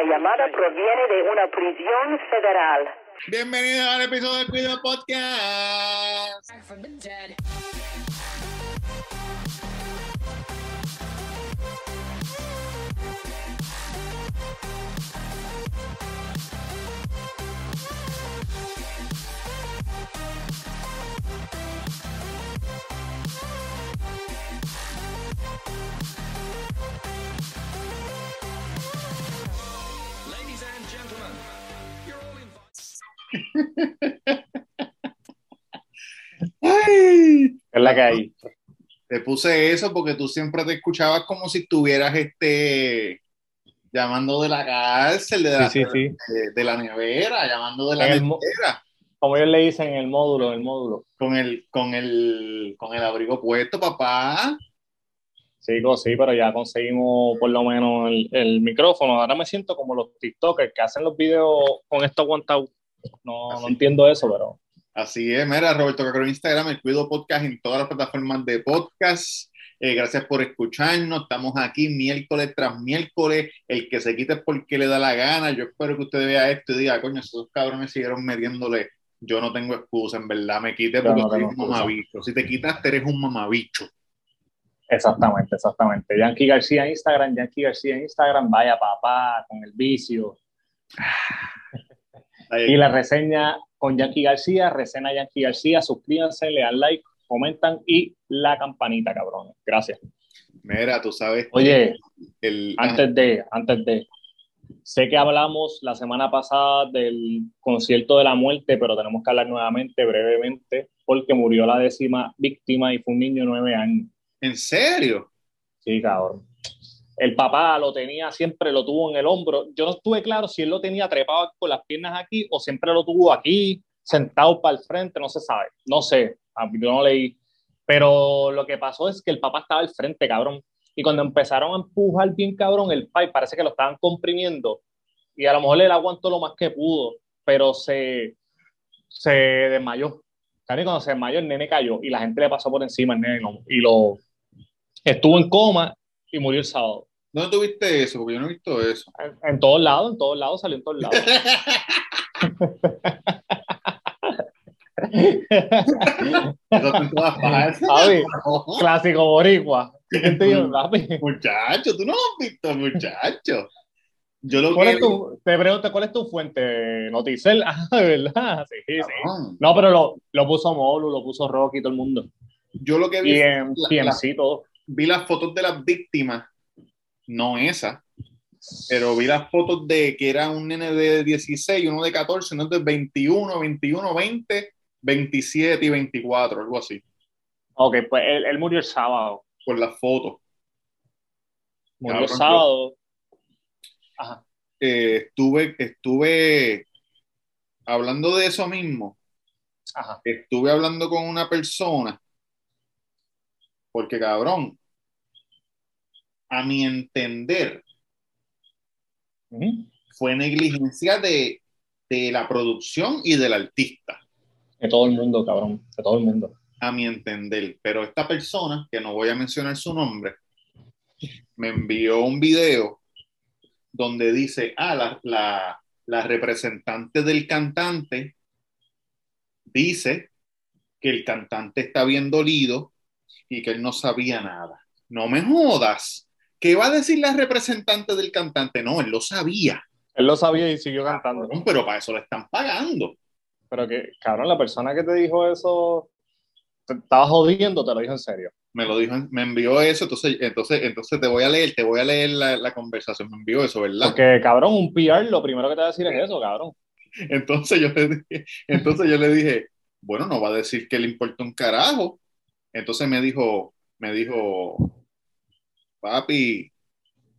Esta llamada proviene de una prisión federal. Bienvenido al episodio del Cuido Podcast. Ay, Es la que hay. te puse eso porque tú siempre te escuchabas como si estuvieras este llamando de la cárcel, de la, Sí, sí, sí. De, de la nevera, llamando de la nevera, Como ellos le dicen en el módulo, en el módulo. con el, con el, con el abrigo puesto, papá. Sí, sí, pero ya conseguimos por lo menos el, el micrófono. Ahora me siento como los TikTokers que hacen los videos con esto aguantado. No, Así. no entiendo eso, pero Así es, mira, Roberto Cacro en Instagram, el Cuido Podcast en todas las plataformas de podcast. Eh, gracias por escucharnos. Estamos aquí miércoles tras miércoles. El que se quite es porque le da la gana. Yo espero que usted vea esto y diga, coño, esos cabrones siguieron metiéndole. Yo no tengo excusa, en verdad. Me quité Yo porque no soy un mamabicho. Si te quitaste, eres un mamabicho. exactamente, exactamente. Yankee García en Instagram, Yankee García en Instagram, vaya papá, con el vicio. Y la reseña con Yankee García, reseña Yankee García, suscríbanse, le dan like, comentan y la campanita, cabrones. Gracias. Mira, tú sabes. Oye, el, antes de, antes de. Sé que hablamos la semana pasada del concierto de la muerte, pero tenemos que hablar nuevamente, brevemente, porque murió la décima víctima y fue un niño de nueve años. ¿En serio? Sí, cabrón. El papá lo tenía, siempre lo tuvo en el hombro. Yo no estuve claro si él lo tenía trepado con las piernas aquí o siempre lo tuvo aquí, sentado para el frente, no se sabe. No sé, yo no leí. Pero lo que pasó es que el papá estaba al frente, cabrón. Y cuando empezaron a empujar bien, cabrón, el pai parece que lo estaban comprimiendo. Y a lo mejor él aguantó lo más que pudo, pero se, se desmayó. Y cuando se desmayó, el nene cayó y la gente le pasó por encima al nene y lo estuvo en coma y murió el sábado. ¿Dónde tuviste eso? Porque yo no he visto eso. En, en todos lados, en todos lados, salió en todos lados. Clásico boricua. Muchacho, tú no lo has visto, muchacho. Yo lo ¿Cuál que es tu, te pregunto, ¿cuál es tu fuente? ¿Noticel? Ah, de verdad. Sí, sí. No, pero lo, lo puso Molu, lo puso Rocky, todo el mundo. Yo lo que vi, Y en la- la- PMC todo. vi las fotos de las víctimas, no esa, pero vi las fotos de que era un nene de 16, uno de 14, uno de 21, 21, 20, 27 y 24, algo así, Ok, pues él, él murió el sábado. por las fotos. Murió el sábado. Ajá. Eh, estuve, estuve hablando de eso mismo, Ajá. estuve hablando con una persona, porque cabrón, a mi entender, fue negligencia de, de la producción y del artista, De todo el mundo, cabrón. De todo el mundo. a mi entender. Pero esta persona, que no voy a mencionar su nombre, me envió un video donde dice, ah, la, la, la representante del cantante dice que el cantante está bien dolido y que él no sabía nada. No me jodas. ¿Qué va a decir la representante del cantante? No, él lo sabía. Él lo sabía y siguió cantando. Cabrón, Pero para eso le están pagando. Pero que, cabrón, la persona que te dijo eso te estaba jodiendo, te lo dijo en serio. Me lo dijo, me envió eso, entonces, entonces, entonces te voy a leer, te voy a leer la, la conversación, me envió eso, ¿verdad? Porque, cabrón, un PR lo primero que te va a decir es eso, cabrón. Entonces yo le dije, entonces yo le dije, bueno, no va a decir que le importa un carajo. Entonces me dijo, me dijo, papi,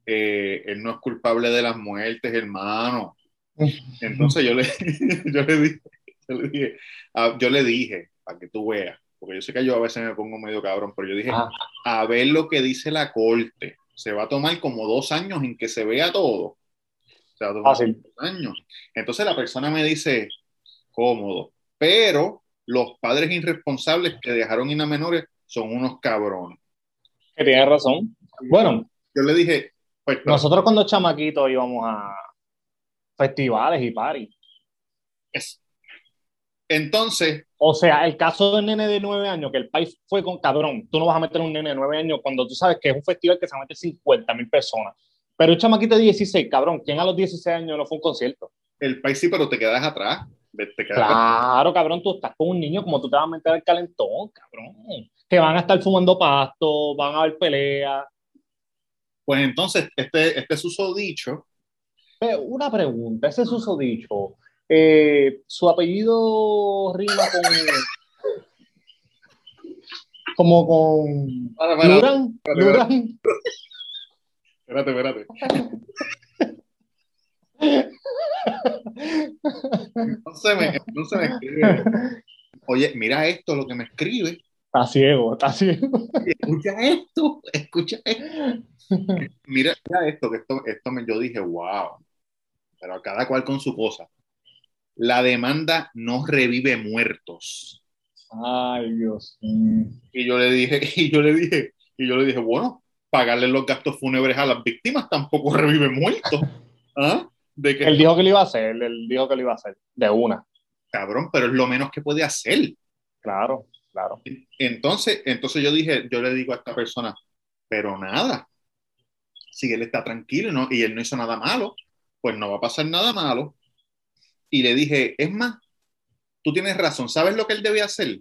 eh, él no es culpable de las muertes, hermano. Entonces yo le, yo le dije, yo le dije, ah, yo le dije, para que tú veas, porque yo sé que yo a veces me pongo medio cabrón, pero yo dije, a ver lo que dice la corte. Se va a tomar como dos años en que se vea todo. Se va a tomar dos años. Entonces la persona me dice, cómodo, pero los padres irresponsables que dejaron ir a menores son unos cabrones. Que tienes razón. Bueno, Yo le dije, pues nosotros cuando chamaquitos íbamos a, festivales y parties. Es- Entonces, O sea, el caso del nene de 9 años, que el país fue con cabrón, tú no vas a meter un nene de 9 años cuando tú sabes que es un festival que se mete 50 mil personas. Pero un chamaquito de 16, cabrón, ¿quién a los 16 años no fue a un concierto? el país sí, pero te quedas atrás. Te quedas Claro, cabrón, tú estás con un niño, como tú te vas a meter al calentón, cabrón. Que van a estar fumando pasto, van a haber peleas. Pues entonces, este, este susodicho, Pero una pregunta, ese susodicho, eh, su apellido rima con. como con. Para, para, Luran, espérate, Luran. espérate, espérate. Entonces me, entonces me escribe, oye, mira esto, lo que me escribe. Está ciego, está ciego. Escucha esto, escucha esto. Mira, mira esto, que esto, esto me, yo dije, wow, pero a cada cual con su cosa. La demanda no revive muertos. Ay, Dios. Y yo le dije, y yo le dije, y yo le dije, bueno, pagarle los gastos fúnebres a las víctimas tampoco revive muertos. ¿Ah? De que Él dijo que lo iba a hacer, él dijo que lo iba a hacer. De una. cabrón, pero es lo menos que puede hacer. Claro, claro. Entonces, entonces yo dije, yo le digo a esta persona, pero nada, si él está tranquilo y, no, y él no hizo nada malo, pues no va a pasar nada malo. Y le dije, es más, tú tienes razón, ¿sabes lo que él debe hacer?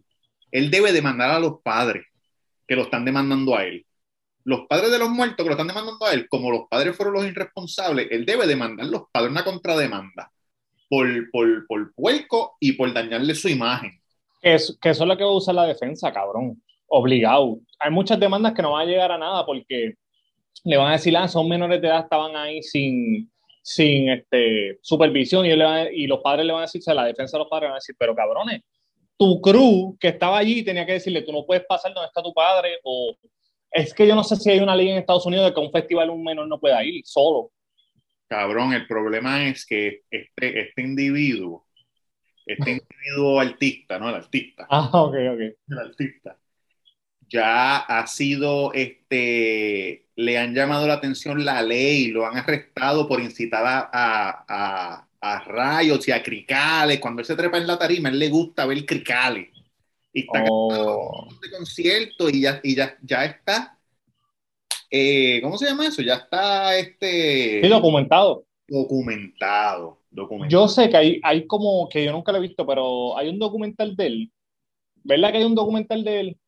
Él debe demandar a los padres que lo están demandando a él. Los padres de los muertos que lo están demandando a él, como los padres fueron los irresponsables, él debe demandar a los padres una contrademanda por, por, por puerco y por dañarle su imagen. Es, que eso es lo que va a usar la defensa, cabrón. Obligado. Hay muchas demandas que no van a llegar a nada porque le van a decir, ah, son menores de edad, estaban ahí sin, sin este, supervisión y, le y los padres le van a decir, o sea, la defensa de los padres van a decir, pero cabrones, tu crew que estaba allí tenía que decirle, tú no puedes pasar donde está tu padre o es que yo no sé si hay una ley en Estados Unidos de que un festival un menor no pueda ir solo. Cabrón, el problema es que este, este individuo, este individuo artista, ¿no? El artista, Ah, ok, ok. el artista, ya ha sido, este, le han llamado la atención la ley, lo han arrestado por incitar a, a, a- a rayos y a cricales. Cuando él se trepa en la tarima, a él le gusta ver cricales. Y está Oh, de concierto y ya, y ya, ya está. eh, ¿Cómo se llama eso? Ya está este sí, documentado. documentado. Documentado. Yo sé que hay, hay como, que yo nunca lo he visto, pero hay un documental de él. ¿Verdad que hay un documental de él?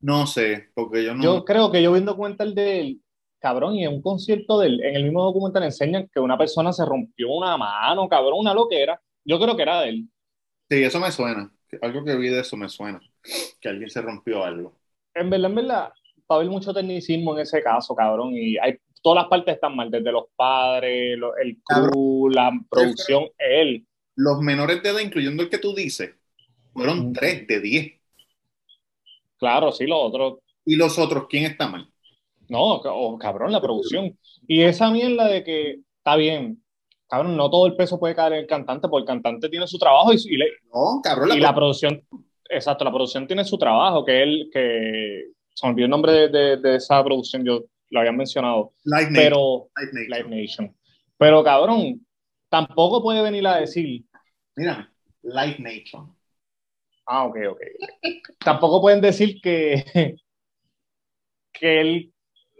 No sé, porque yo no. Yo creo que yo vi un documental de él, cabrón, y en un concierto de él, en el mismo documental enseñan que una persona se rompió una mano, cabrón, una loquera. Yo creo que era de él. Sí, eso me suena. Algo que vi de eso me suena. Que alguien se rompió algo. En verdad, en verdad, va a haber mucho tecnicismo en ese caso, cabrón, y hay, todas las partes están mal, desde los padres, el crew, la producción, él. Los menores de edad, incluyendo el que tú dices, fueron. 3 de 10. Claro, sí, lo otro, ¿Y los otros quién está mal? No, oh, cabrón, la producción. Y esa mierda de que está bien, cabrón, no todo el peso puede caer en el cantante, porque el cantante tiene su trabajo y, y le- No, cabrón. y la producción, exacto, la producción tiene su trabajo, que él, que se me olvidó el nombre de, de- de esa producción, yo lo había mencionado, Live Nation. pero Live Nation. Live Nation. Pero cabrón, tampoco puede venir a decir, Mira, Live Nation. ah, ok, ok. Tampoco pueden decir que, que él,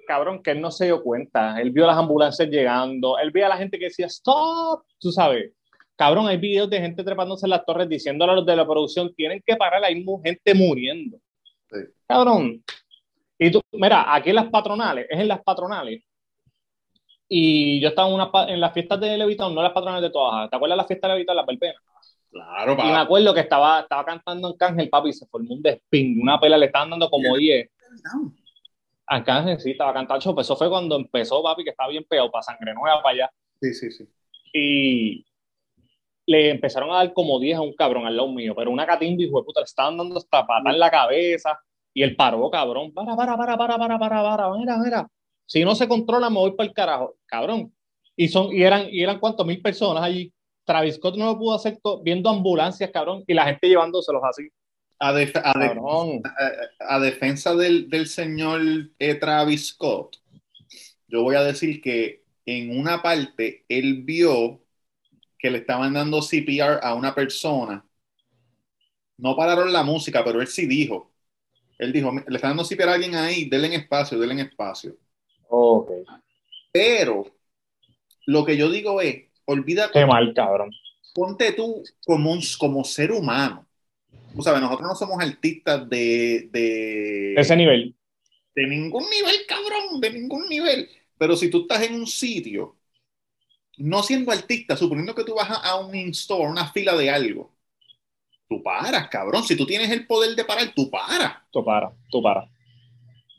cabrón, que él no se dio cuenta. Él vio las ambulancias llegando, él vio a la gente que decía, stop, tú sabes. Cabrón, hay videos de gente trepándose en las torres diciéndole a los de la producción, tienen que parar, hay gente muriendo. Sí. Cabrón. Y tú, mira, aquí en las patronales, es en las patronales. Y yo estaba en, una, en las fiestas de Levitown, no las patronales de todas. ¿Te acuerdas de las fiestas de Levitown, las verbenas? Claro, Y me papá. acuerdo que estaba, estaba cantando Arcángel, papi, y se formó un desping, una pela, le estaban dando como 10. Arcángel sí estaba cantando, pues eso fue cuando empezó, papi, que estaba bien pegado para Sangre Nueva, para allá. Sí, sí, sí. Y le empezaron a dar como 10 a un cabrón al lado mío, pero una catimba, hijo de puta, le estaban dando hasta patada en la cabeza. Y él paró, cabrón, para, para, para, para, para, para, para, mira, mira. Si no se controla, me voy para el carajo, cabrón. Y, son, y, eran, y eran cuántos mil personas allí. Travis Scott no lo pudo hacer to- viendo ambulancias, cabrón, y la gente llevándoselos así. A, def- a def- a- a defensa del, del señor eh, Travis Scott, yo voy a decir que en una parte él vio que le estaban dando CPR a una persona. No pararon la música, pero él sí dijo. Él dijo, le están dando CPR a alguien ahí, denle en espacio, denle en espacio. Ok. Pero lo que yo digo es, olvídate, Qué mal, cabrón. ponte tú como, un- como ser humano. Tú sabes, nosotros no somos artistas de, de, Ese nivel. de ningún nivel, cabrón, de ningún nivel. Pero si tú estás en un sitio, no siendo artista, suponiendo que tú vas a, a un in-store, una fila de algo, tú paras, cabrón. Si tú tienes el poder de parar, tú paras. Tú para, tú para.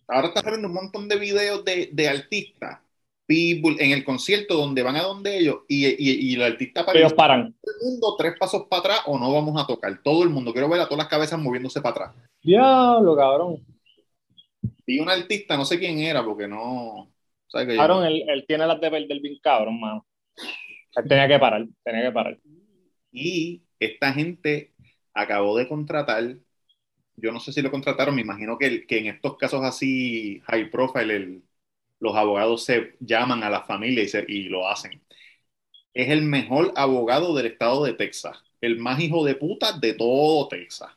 Ahora estás viendo un montón de videos de, de artistas, people, en el concierto donde van a donde ellos y, y, y el artista para Ellos paran. todo el mundo tres pasos para atrás o no vamos a tocar. Todo el mundo, quiero ver a todas las cabezas moviéndose para atrás. Diablo, cabrón. Y un artista, no sé quién era, porque no. ¿sabes que yo Cabrón, él, él tiene las de perder bien cabrón, mano. Él tenía que parar, tenía que parar. Y esta gente acabó de contratar, yo no sé si lo contrataron, me imagino que, el- que en estos casos así, high profile, el- los abogados se llaman a la familia y, se- y lo hacen. Es el mejor abogado del estado de Texas, el más hijo de puta de todo Texas.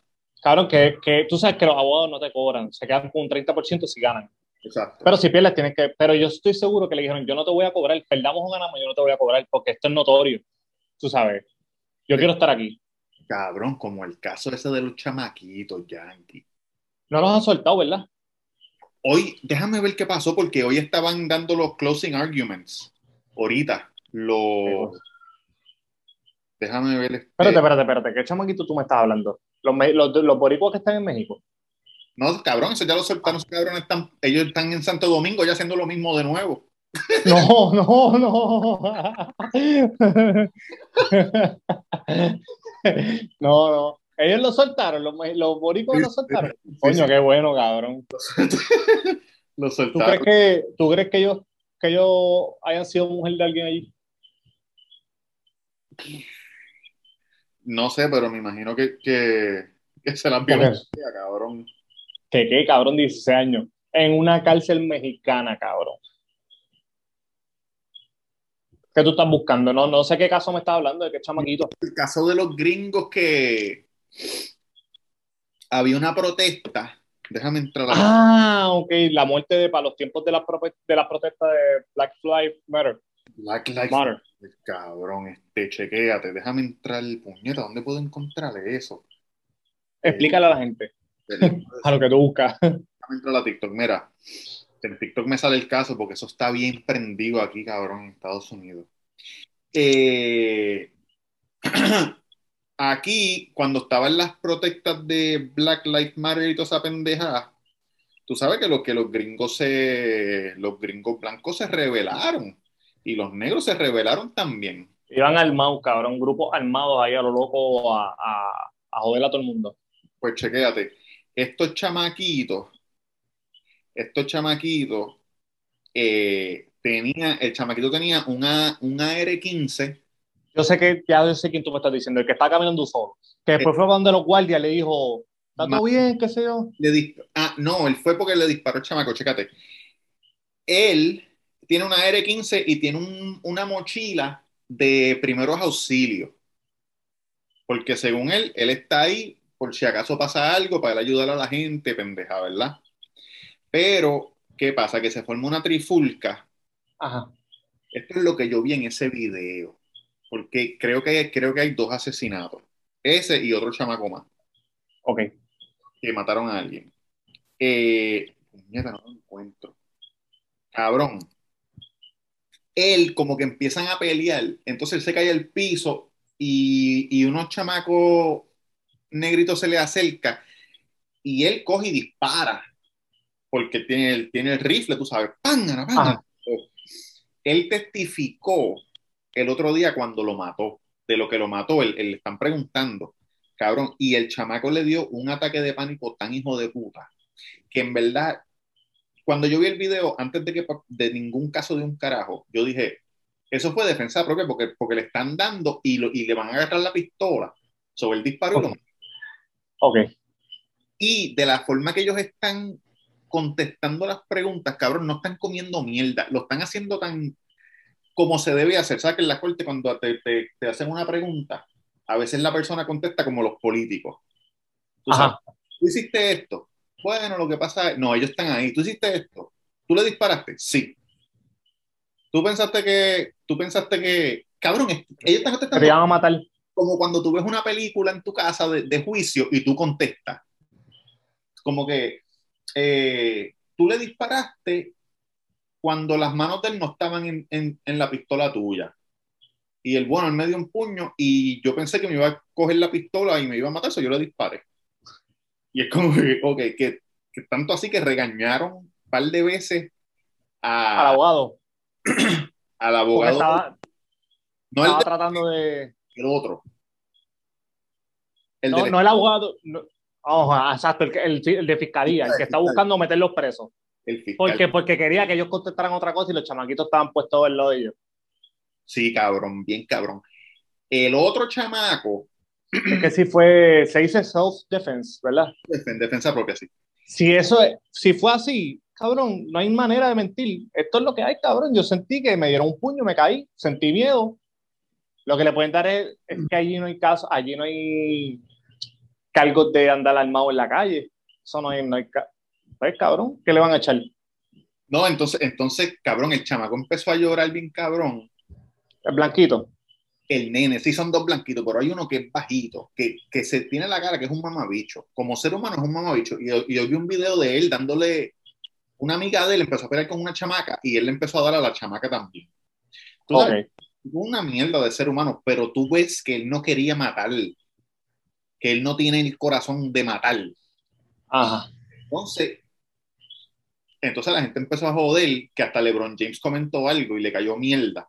Que, que tú sabes que los abogados no te cobran, se quedan con un 30% si ganan. Exacto. Pero si pierdes, tienes que. Pero yo estoy seguro que le dijeron: Yo no te voy a cobrar, perdamos o ganamos, yo no te voy a cobrar porque esto es notorio. Tú sabes. Yo quiero estar aquí. Cabrón, como el caso ese de los chamaquitos, Yankee. No los han soltado, ¿verdad? Hoy, déjame ver qué pasó, porque hoy estaban dando los closing arguments. Ahorita, los. Déjame ver. este- Espérate, espérate, espérate. ¿Qué chamaquito tú me estás hablando? Los, los, los boricuas que están en México. No, cabrón, eso ya lo soltaron, esos cabrones están, ellos están en Santo Domingo ya haciendo lo mismo de nuevo. No, no, no. No, no. Ellos lo soltaron, los, los boricuas lo soltaron. Coño, qué bueno, cabrón. Lo ¿Tú soltaron. crees que, tú crees que ellos, que ellos hayan sido mujer de alguien allí? No sé, pero me imagino que, que, que se las ¿Por vio, qué? cabrón. ¿Qué, qué, cabrón? 16 años. En una cárcel mexicana, cabrón. ¿Qué tú estás buscando? No, no sé qué caso me estás hablando, de qué chamaquito. El caso de los gringos que había una protesta. Déjame entrar a Ah, ok, la muerte de para los tiempos de las prope- de las protestas de Black Lives Matter. Black Lives Matter. Cabrón, este, chequéate, déjame entrar, puñeta, ¿dónde puedo encontrar eso? Explícale a la gente, Déjame a lo que tú buscas. entrar a TikTok, mira, en TikTok me sale el caso porque eso está bien prendido aquí, cabrón, en Estados Unidos. Eh, aquí, cuando estaban las protestas de Black Lives Matter y toda esa pendejada, tú sabes que, lo, que los gringos se, los gringos blancos se rebelaron y los negros se rebelaron también. Iban armados, cabrón, grupos armados ahí a lo loco a, a, a joder a todo el mundo. Pues chequéate, estos chamaquitos, estos chamaquitos, eh, tenía, el chamaquito tenía una, un AR-15, Yo sé que, ya yo sé quién tú me estás diciendo, el que está caminando solo. Que después fue donde los guardias le dijo, ¿está todo bien? ¿Qué sé yo? le ah, no, él fue porque le disparó el chamaco, chécate. Él tiene una AR-15 y tiene un- una mochila de primeros auxilios. Porque según él, él está ahí por si acaso pasa algo para él ayudar a la gente, pendeja, ¿verdad? Pero, ¿qué pasa? Que se forma una trifulca. Ajá. Esto es lo que yo vi en ese video. Porque creo que hay, creo que hay dos asesinatos. Ese y otro chamaco más Ok. que mataron a alguien. Eh, puñeta, no lo encuentro. Cabrón. Él como que empiezan a pelear, entonces él se cae al piso y, y unos chamacos negritos se le acerca y él coge y dispara porque tiene el, tiene el rifle, tú sabes, ¡pángana, pángana! Él testificó el otro día cuando lo mató, de lo que lo mató, él, él le están preguntando, cabrón, y el chamaco le dio un ataque de pánico tan hijo de puta, que en verdad, cuando yo vi el video, antes de que de ningún caso de un carajo, yo dije, eso fue defensa propia porque, porque le están dando y, lo- y le van a agarrar la pistola sobre el disparo y lo Ok. Ok. y de la forma que ellos están contestando las preguntas, cabrón, no están comiendo mierda, lo están haciendo tan, como se debe hacer. ¿Sabes que en la corte cuando te, te- te hacen una pregunta, a veces la persona contesta como los políticos? Tú sabes. ¿Tú hiciste esto? Bueno, lo que pasa es, no, ellos están ahí. ¿Tú hiciste esto? ¿Tú le disparaste? Sí. ¿Tú pensaste que, tú pensaste que, cabrón, ellos están te contestando iban a matar. como cuando tú ves una película en tu casa de, de juicio y tú contestas. Como que eh, tú le disparaste cuando las manos de él no estaban en, en- en la pistola tuya. Y el bueno, él me dio un puño y yo pensé que me iba a coger la pistola y me iba a matar, eso yo le disparé. Y es como que, ok, que, que tanto así que regañaron un par de veces a- Al abogado. al abogado, estaba, no el, estaba de- tratando de. el otro. El No, del- no el abogado. no- Ojo, exacto, el, que- el, el de fiscalía, el que está buscando meterlos presos. el fiscal. Porque, porque quería que ellos contestaran otra cosa y los chamaquitos estaban puestos ver lo de ellos. Sí, cabrón, bien cabrón. El otro chamaco, Es que si fue, se dice self-defense, ¿verdad? en defensa propia, sí. Si eso, es- si fue así, cabrón, no hay manera de mentir. Esto es lo que hay, cabrón. Yo sentí que me dieron un puño, me caí, sentí miedo. Lo que le pueden dar es, es que allí no hay caso, allí no hay cargos de andar armado en la calle. Eso no hay, no hay pues, cabrón, ¿qué le van a echar? No, entonces, entonces, cabrón, el chamaco empezó a llorar bien cabrón. El blanquito. El nene, sí son dos blanquitos, pero hay uno que es bajito, que, que se tiene la cara que es un mamabicho. Como ser humano es un mamabicho. Y yo, y yo vi un video de él dándole, una amiga de él empezó a pelear con una chamaca y él le empezó a dar a la chamaca también. Tú sabes, Ok. una mierda de ser humano, pero tú ves que él no quería matar, que él no tiene el corazón de matar. Ajá. Entonces, entonces la gente empezó a joder que hasta LeBron James comentó algo y le cayó mierda.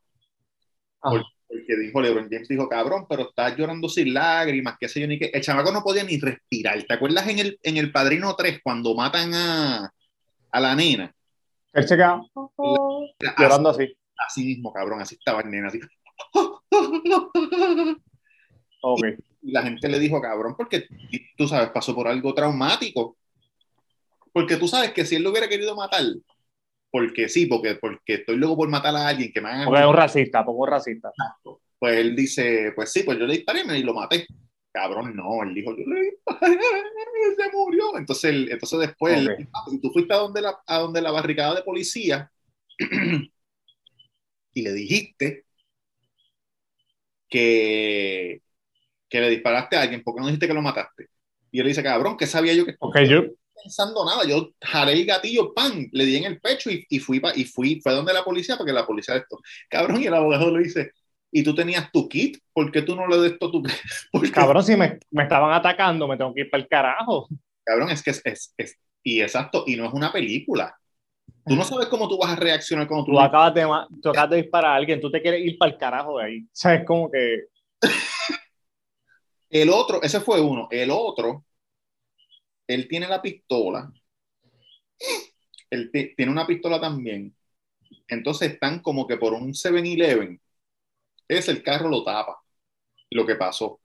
Porque dijo, LeBron James dijo, cabrón, pero estás llorando sin lágrimas, qué sé yo, ni qué. El chamaco no podía ni respirar. ¿Te acuerdas en el, en el Padrino 3 cuando matan a, a la nena? Él se queda llorando así. así mismo, cabrón, así estaba el nena, así. Ok. Y la gente le dijo, cabrón, porque tú sabes, pasó por algo traumático. Porque tú sabes que si él lo hubiera querido matar, porque sí, porque, porque estoy luego por matar a alguien que me hagan Porque es un racista, poco racista. Pues él dice, pues sí, pues yo le disparé y lo maté. Cabrón, no, él dijo, yo le disparé, se murió. Entonces, él- entonces después, él Ok. dijo, "Ah, y tú fuiste a donde, la, a donde la barricada de policía y le dijiste que, que le disparaste a alguien, ¿por qué no dijiste que lo mataste? Y él dice, cabrón, que sabía yo que estaba Ok, yo, pensando nada? Yo jalé el gatillo, pan, le di en el pecho y, y fui, pa- y fui, fue donde la policía, porque la policía esto. Cabrón, y el abogado le dice, ¿y tú tenías tu kit? ¿Por qué tú no le des todo tu Porque, cabrón, si me, me estaban atacando, me tengo que ir para el carajo. Cabrón, es que es, es, es- y exacto, y no es una película. Tú no sabes cómo tú vas a reaccionar cuando tú, Tú acabas de, tú acabas de disparar a alguien, tú te quieres ir para el carajo de ahí. O sea, es como que. El otro, ese fue uno. El otro, él tiene la pistola. Él ti- tiene una pistola también. Entonces están como que por un 7-Eleven. Es el carro lo tapa. Lo que pasó.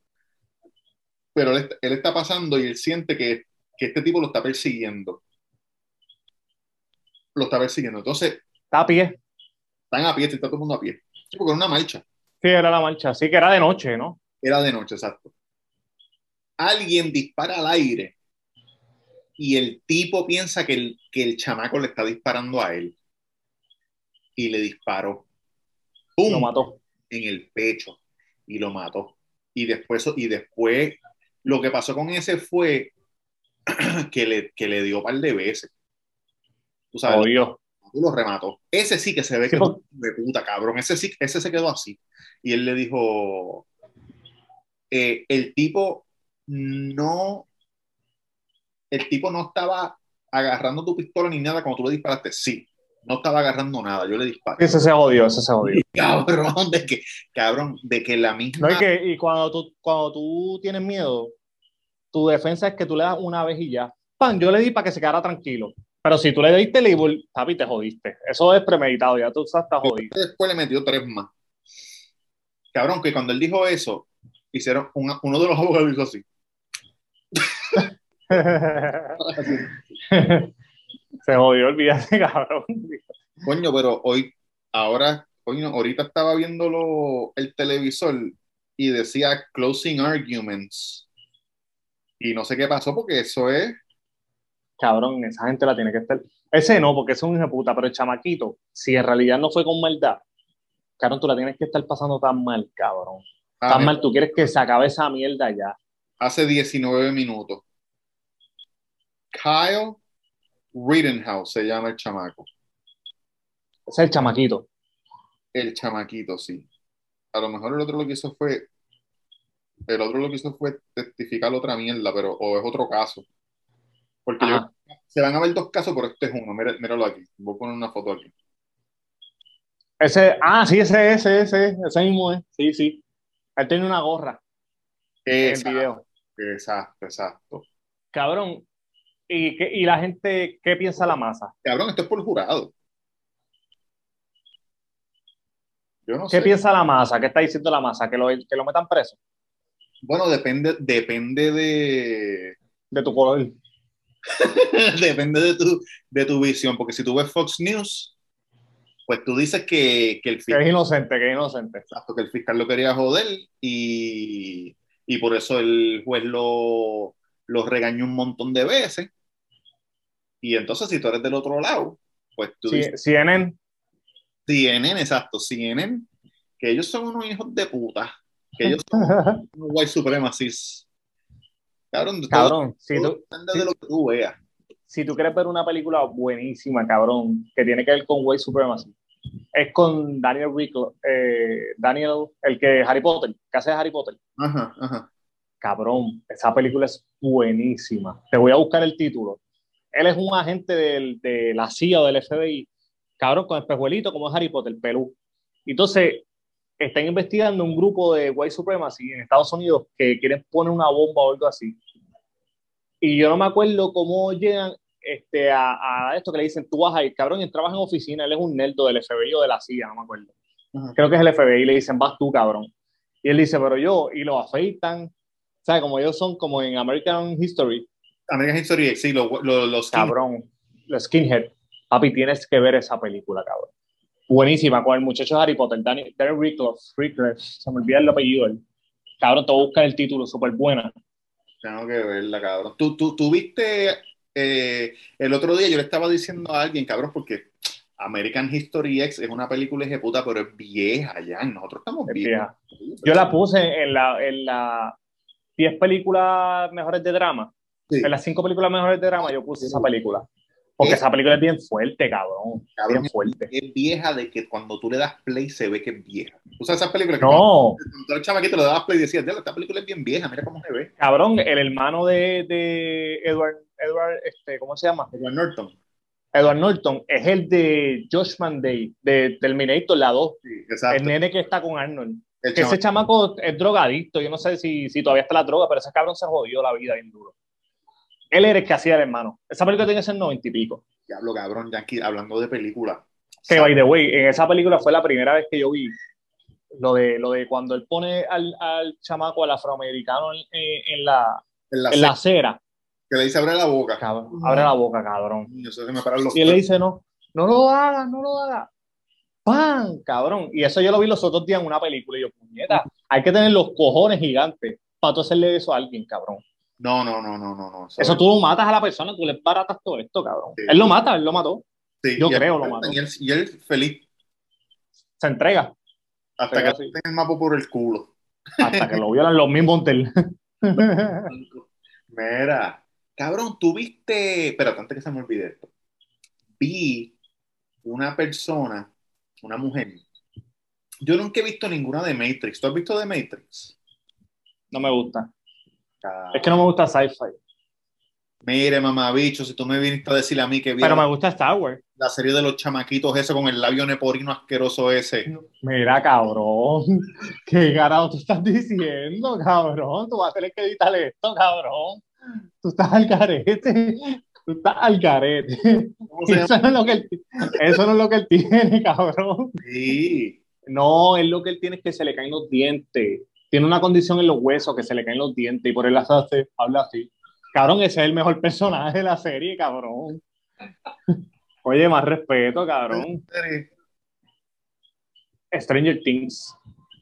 Pero él, él está pasando y él siente que, que este tipo lo está persiguiendo. Lo está persiguiendo. Entonces Está a pie. están a pie, está todo el mundo a pie. Sí, porque era una marcha. Sí, era la marcha. Sí, que era de noche, ¿no? Era de noche, exacto. Alguien dispara al aire y el tipo piensa que el, que el chamaco le está disparando a él. Y le disparó. ¡Pum! Lo mató. En el pecho. Y lo mató. Y después, y después lo que pasó con ese fue que le, que le dio un par de veces. Tú sabes, Jodido. lo remató. Ese sí que se ve Sí, que es un de puta, cabrón. Ese sí, ese se quedó así. Y él le dijo, eh, el tipo no, el tipo no estaba agarrando tu pistola ni nada cuando tú le disparaste. Sí, no estaba agarrando nada. Yo le disparé. Ese se jodió, ese se jodió. Cabrón, de que, cabrón, de que la misma. No, y, que, y cuando, tú, cuando tú tienes miedo, tu defensa es que tú le das una vez y ya. Pan, yo le di para que se quedara tranquilo. Pero si tú le diste label, papi, te jodiste. Eso es premeditado, ya tú estás jodido. Después le metió tres más. Cabrón, que cuando él dijo eso, hicieron una- uno de los abogados hizo así. se jodió, olvídate, cabrón. Coño, pero hoy, ahora, coño, ahorita estaba viendo lo- el televisor y decía closing arguments. Y no sé qué pasó porque eso es. Cabrón, esa gente la tiene que estar. Ese no, porque es un hijo de puta, pero el chamaquito, si en realidad no fue con maldad, cabrón, tú la tienes que estar pasando tan mal, cabrón. ah, Tan mal, tú quieres que se acabe esa mierda ya. hace 19 minutos. Kyle Rittenhouse se llama el chamaco. Es el chamaquito. El chamaquito, sí. A lo mejor el otro lo que hizo fue. El otro lo que hizo fue testificar otra mierda, pero o es otro caso. Porque yo- se van a ver dos casos, pero este es uno. Mira- míralo aquí. Voy a poner una foto aquí. Ese, ah, sí, ese, ese, ese, ese mismo es. Sí, sí. Él tiene una gorra en el Exacto, video. exacto, exacto. Cabrón. ¿Y, qué- y la gente, ¿qué piensa la masa? Cabrón, esto es por jurado. Yo no ¿Qué sé. piensa la masa? ¿Qué está diciendo la masa? ¿Que lo, que lo metan preso? Bueno, depende, depende de. De tu color. depende de tu, de tu visión. Porque si tú ves Fox News, pues tú dices que, que el Que fiscal es inocente, que es inocente. Exacto, que el fiscal lo quería joder y, y por eso el juez lo, lo regañó un montón de veces. Y entonces, si tú eres del otro lado, pues tú Sí, CNN, CNN, exacto, CNN, que ellos son unos hijos de puta, que ellos son unos white supremacists. Cabrón, todo- cabrón, si todo tú, depende de lo que tú veas. si tú quieres ver una película buenísima, cabrón, que tiene que ver con White Supremacy, es con Daniel Rickle, eh, Daniel, el que Harry Potter, que hace Harry Potter. Ajá, ajá. Cabrón, esa película es buenísima. Te voy a buscar el título. Él es un agente del- de la CIA o del FBI, cabrón, con espejuelito como es Harry Potter, pelú. Entonces, están investigando un grupo de white supremacy en Estados Unidos que quieren poner una bomba o algo así. Y yo no me acuerdo cómo llegan este, a, a esto que le dicen, tú vas a ir, cabrón, y él trabaja en oficina, él es un nerdo del FBI o de la CIA, no me acuerdo. Creo que es el FBI, y le dicen, vas tú, cabrón. Y él dice, pero yo, y lo afeitan, ¿sabes? Como ellos son como en American History, American History X, sí, lo- lo- los cabrón, los skinhead. Papi, tienes que ver esa película, cabrón. Buenísima, con el muchacho Harry Potter, Danny, Darren Rickloff, Rickloff, se me olvida el apellido. Cabrón, te voy a buscar el título, súper buena. Tengo que verla, cabrón. Tú, tú, tú viste eh, el otro día, yo le estaba diciendo a alguien, cabrón, porque American History X es una película ejecuta, pero es vieja ya. Nosotros estamos Es viejos. Yo la puse en la, en la 10 películas mejores de drama. Sí. En las 5 películas mejores de drama, yo puse esa película. Porque ¿Qué? esa película es bien fuerte, cabrón. Cabrón, Bien fuerte. Es vieja de que cuando tú le das play se ve que es vieja. ¿Tú sabes esas películas que cuando No, cuando eres chamaquito le dabas play y decías, "Diablo, esta película es bien vieja, mira cómo se ve. cabrón, el hermano de, de Edward, Edward este, ¿cómo se llama? Edward Norton. Edward Norton, es el de Josh Day, de Terminator, la 2. Sí, El nene que está con Arnold. El ese chamaco es drogadicto, yo no sé si, si todavía está la droga, pero ese cabrón se jodió la vida bien duro. Él era el que hacía el hermano. Esa película tiene que ser noventa y pico. Diablo, cabrón, Yankee, hablando de película. Que, by the way, en esa película fue la primera vez que yo vi lo de, lo de cuando él pone al, al chamaco, al afroamericano en, en la, En la en la acera. que le dice abre la boca. Cabrón, abre la boca, cabrón. Yo sé que me paran los Y él le dice, no, no lo hagas, no lo hagas. ¡Pam! Cabrón. Y eso yo lo vi los otros días en una película. Y yo, puñeta, hay que tener los cojones gigantes para tú hacerle eso a alguien, cabrón. No, no, no, no, no, no. Eso tú matas a la persona, tú le baratas todo esto, cabrón. Sí. Él lo mata, él lo mató. Sí, yo y él- creo, lo mató. Y él, y él feliz Se entrega hasta Pero que den el mapa por el culo. hasta que lo violan los mismos del. Mira, cabrón, tú viste. Espérate, antes que se me olvide esto. Vi una persona, una mujer. Yo nunca he visto ninguna de Matrix. ¿Tú has visto de Matrix? no me gusta. Es que no me gusta sci-fi. Mire, mamabicho, si tú me viniste a decir a mí que Pero me gusta Star Wars. la serie de los chamaquitos ese con el labio neporino asqueroso ese. Mira, cabrón. ¿Qué carajo tú estás diciendo, cabrón? Tú vas a tener que editar esto, cabrón. Tú estás al garete. Tú estás al garete. ¿Cómo se llama? Eso no es lo que él, eso no es lo que él tiene, cabrón. Sí. No, es lo que él tiene es que se le caen los dientes. Tiene una condición en los huesos que se le caen los dientes y por él hace, habla así. Cabrón, ese es el mejor personaje de la serie, cabrón. Oye, más respeto, cabrón. Stranger Things.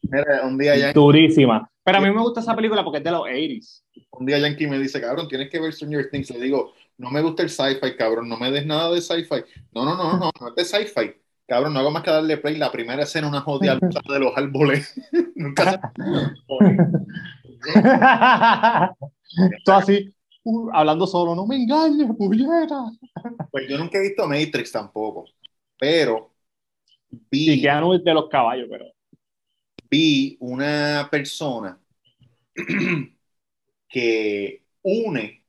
Mira, un día, Yankee, Durísima. Pero a mí me gusta esa película porque es de los 80s. un día Yankee me dice, cabrón, tienes que ver Stranger Things. Le digo, no me gusta el sci-fi, cabrón, no me des nada de sci-fi. No, no, no, no, no es de sci-fi. Cabrón, no hago más que darle play. La primera escena, una jodida lucha de los árboles. Nunca se Tú así, uh, hablando solo, no me engañes, puñeta. Pues yo nunca he visto Matrix tampoco, pero Y vi, Keanu es de los caballos, pero. vi una persona que une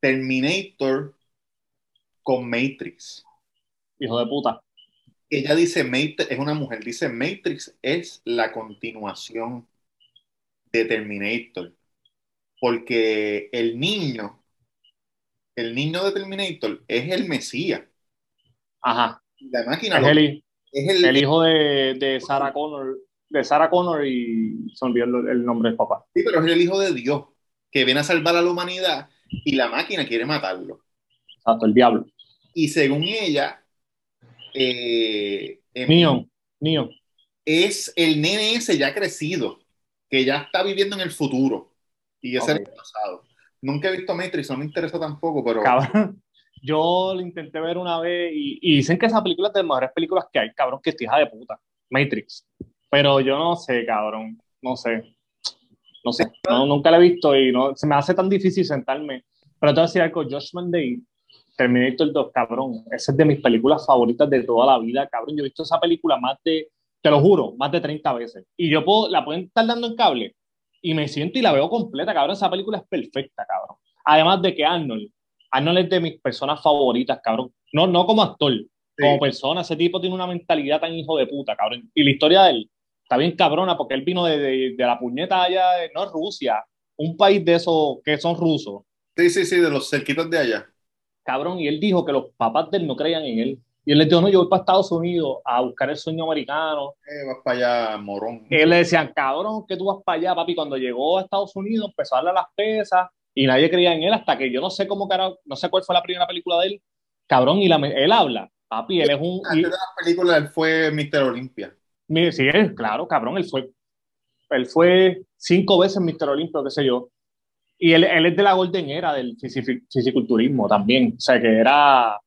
Terminator con Matrix. Hijo de puta. Ella dice, Matrix, es una mujer, dice Matrix es la continuación de Terminator, porque el niño, el niño de Terminator es el Mesías. Ajá. La máquina Es lo- el, es el, el hijo de, de Sarah Connor. De Sarah Connor y se olvidó el, el nombre del papá. Sí, pero es el hijo de Dios que viene a salvar a la humanidad y la máquina quiere matarlo. Exacto, el diablo. Y según ella, eh, em, Neon. Neon. es el nene ese ya crecido, que ya está viviendo en el futuro. Y ese Ok. es el pasado. Nunca he visto Matrix, no me interesa tampoco, pero Cabrón. Yo lo intenté ver una vez y, y dicen que esa película es de las mejores películas que hay, cabrón, que es hija de puta. Matrix. Pero yo no sé, cabrón. No sé. No sé. No, nunca la he visto y no, se me hace tan difícil sentarme. Pero te voy a decir algo, Josh Day, Terminator 2, cabrón. Esa es de mis películas favoritas de toda la vida, cabrón. Yo he visto esa película más de, te lo juro, más de 30 veces. Y yo puedo, la pueden estar dando en cable y me siento y la veo completa, cabrón. Esa película es perfecta, cabrón. Además de que Arnold, Arnold es de mis personas favoritas, cabrón. No, no como actor, como persona. Ese tipo tiene una mentalidad tan hijo de puta, cabrón. Y la historia de él está bien cabrona porque él vino de, de- de la puñeta allá, de, no Rusia, un país de esos que son rusos, sí, sí, sí, de los cerquitos de allá. Cabrón. Y él dijo que los papás de él no creían en él. Y él les dijo, no, yo voy para Estados Unidos a buscar el sueño americano. Eh, vas para allá, morón. Y él le decían, cabrón, que tú vas para allá, papi. Cuando llegó a Estados Unidos, empezó a darle las pesas y nadie creía en él hasta que yo no sé cómo, no sé cuál fue la primera película de él. Cabrón, y la, él habla, papi, él es un. y- Antes de la película, él fue Mr. Olympia. mire, sí, claro, cabrón, él fue. Él fue cinco veces Mr. Olympio, qué sé yo. Y él, él es de la Golden Era del fisi- fisiculturismo también. O sea, que era.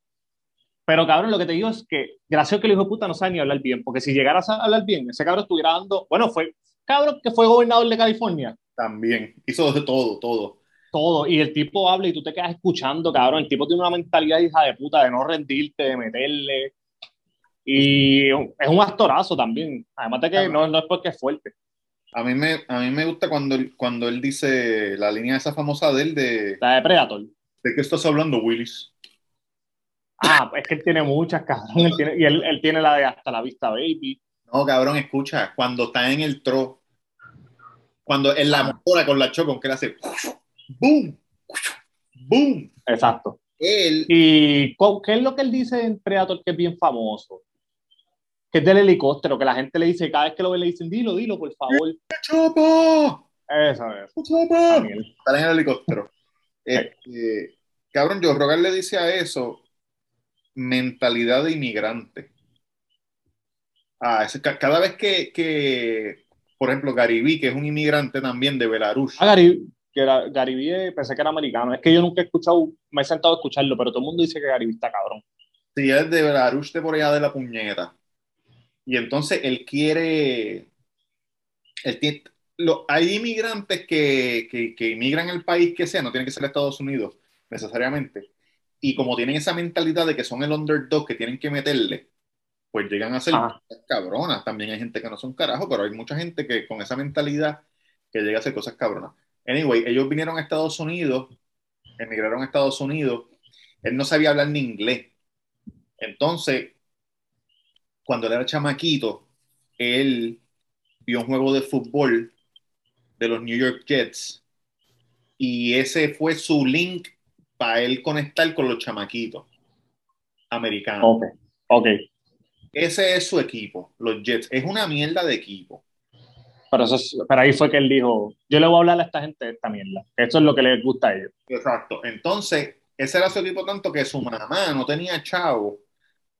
Pero cabrón, lo que te digo es que gracioso que el hijo de puta no sabe ni hablar bien, porque si llegara a hablar bien, ese cabrón estuviera dando. Bueno, fue. Cabrón, que fue gobernador de California. También. Hizo de todo, todo. todo. Y el tipo habla y tú te quedas escuchando, cabrón. El tipo tiene una mentalidad hija de puta de no rendirte, de meterle. Y es un actorazo también. Además de que no, no es porque es fuerte. A mí me, a mí me gusta cuando, él- cuando él dice la línea esa famosa de él de La de Predator. ¿de qué estás hablando, Willis? Ah, es que él tiene muchas, cabrón. Él tiene- y él, él tiene la de Hasta la Vista Baby. No, cabrón, escucha, cuando está en el tro, cuando en la Ah. motora con la Chocon, que le hace boom, boom. Exacto. Él, ¿Y qué es lo que él dice en Predator que es bien famoso? Que es del helicóptero, que la gente le dice, cada vez que lo ve le dicen, dilo, dilo, por favor. ¡Chopa! Eso es. ¡Chopa! Daniel. Está en el helicóptero. Este, cabrón, yo Rogar le dice a eso mentalidad de inmigrante. Ah, cada vez que, que, por ejemplo, Garibí, que es un inmigrante también de Belarus, Ah, Gary, que era, Garibí eh, pensé que era americano. Es que yo nunca he escuchado, me he sentado a escucharlo, pero todo el mundo dice que Garibí está cabrón. si es de Belarus, de por allá de la puñeta. Y entonces él quiere, él tiene- lo- hay inmigrantes que, que, que inmigran al país que sea, no tiene que ser Estados Unidos necesariamente. Y como tienen esa mentalidad de que son el underdog que tienen que meterle, pues llegan a ser cosas cabronas. También hay gente que no son carajos, pero hay mucha gente que con esa mentalidad que llega a hacer cosas cabronas. Anyway, ellos vinieron a Estados Unidos, emigraron a Estados Unidos. Él no sabía hablar ni inglés. Entonces, cuando él era chamaquito, él vio un juego de fútbol de los New York Jets y ese fue su link para él conectar con los chamaquitos americanos. Ok, ok. Ese es su equipo, los Jets. Es una mierda de equipo. Pero, eso es- pero ahí fue que él dijo, yo le voy a hablar a esta gente de esta mierda. Eso es lo que les gusta a ellos. Exacto. Entonces, ese era su equipo tanto que su mamá no tenía chavo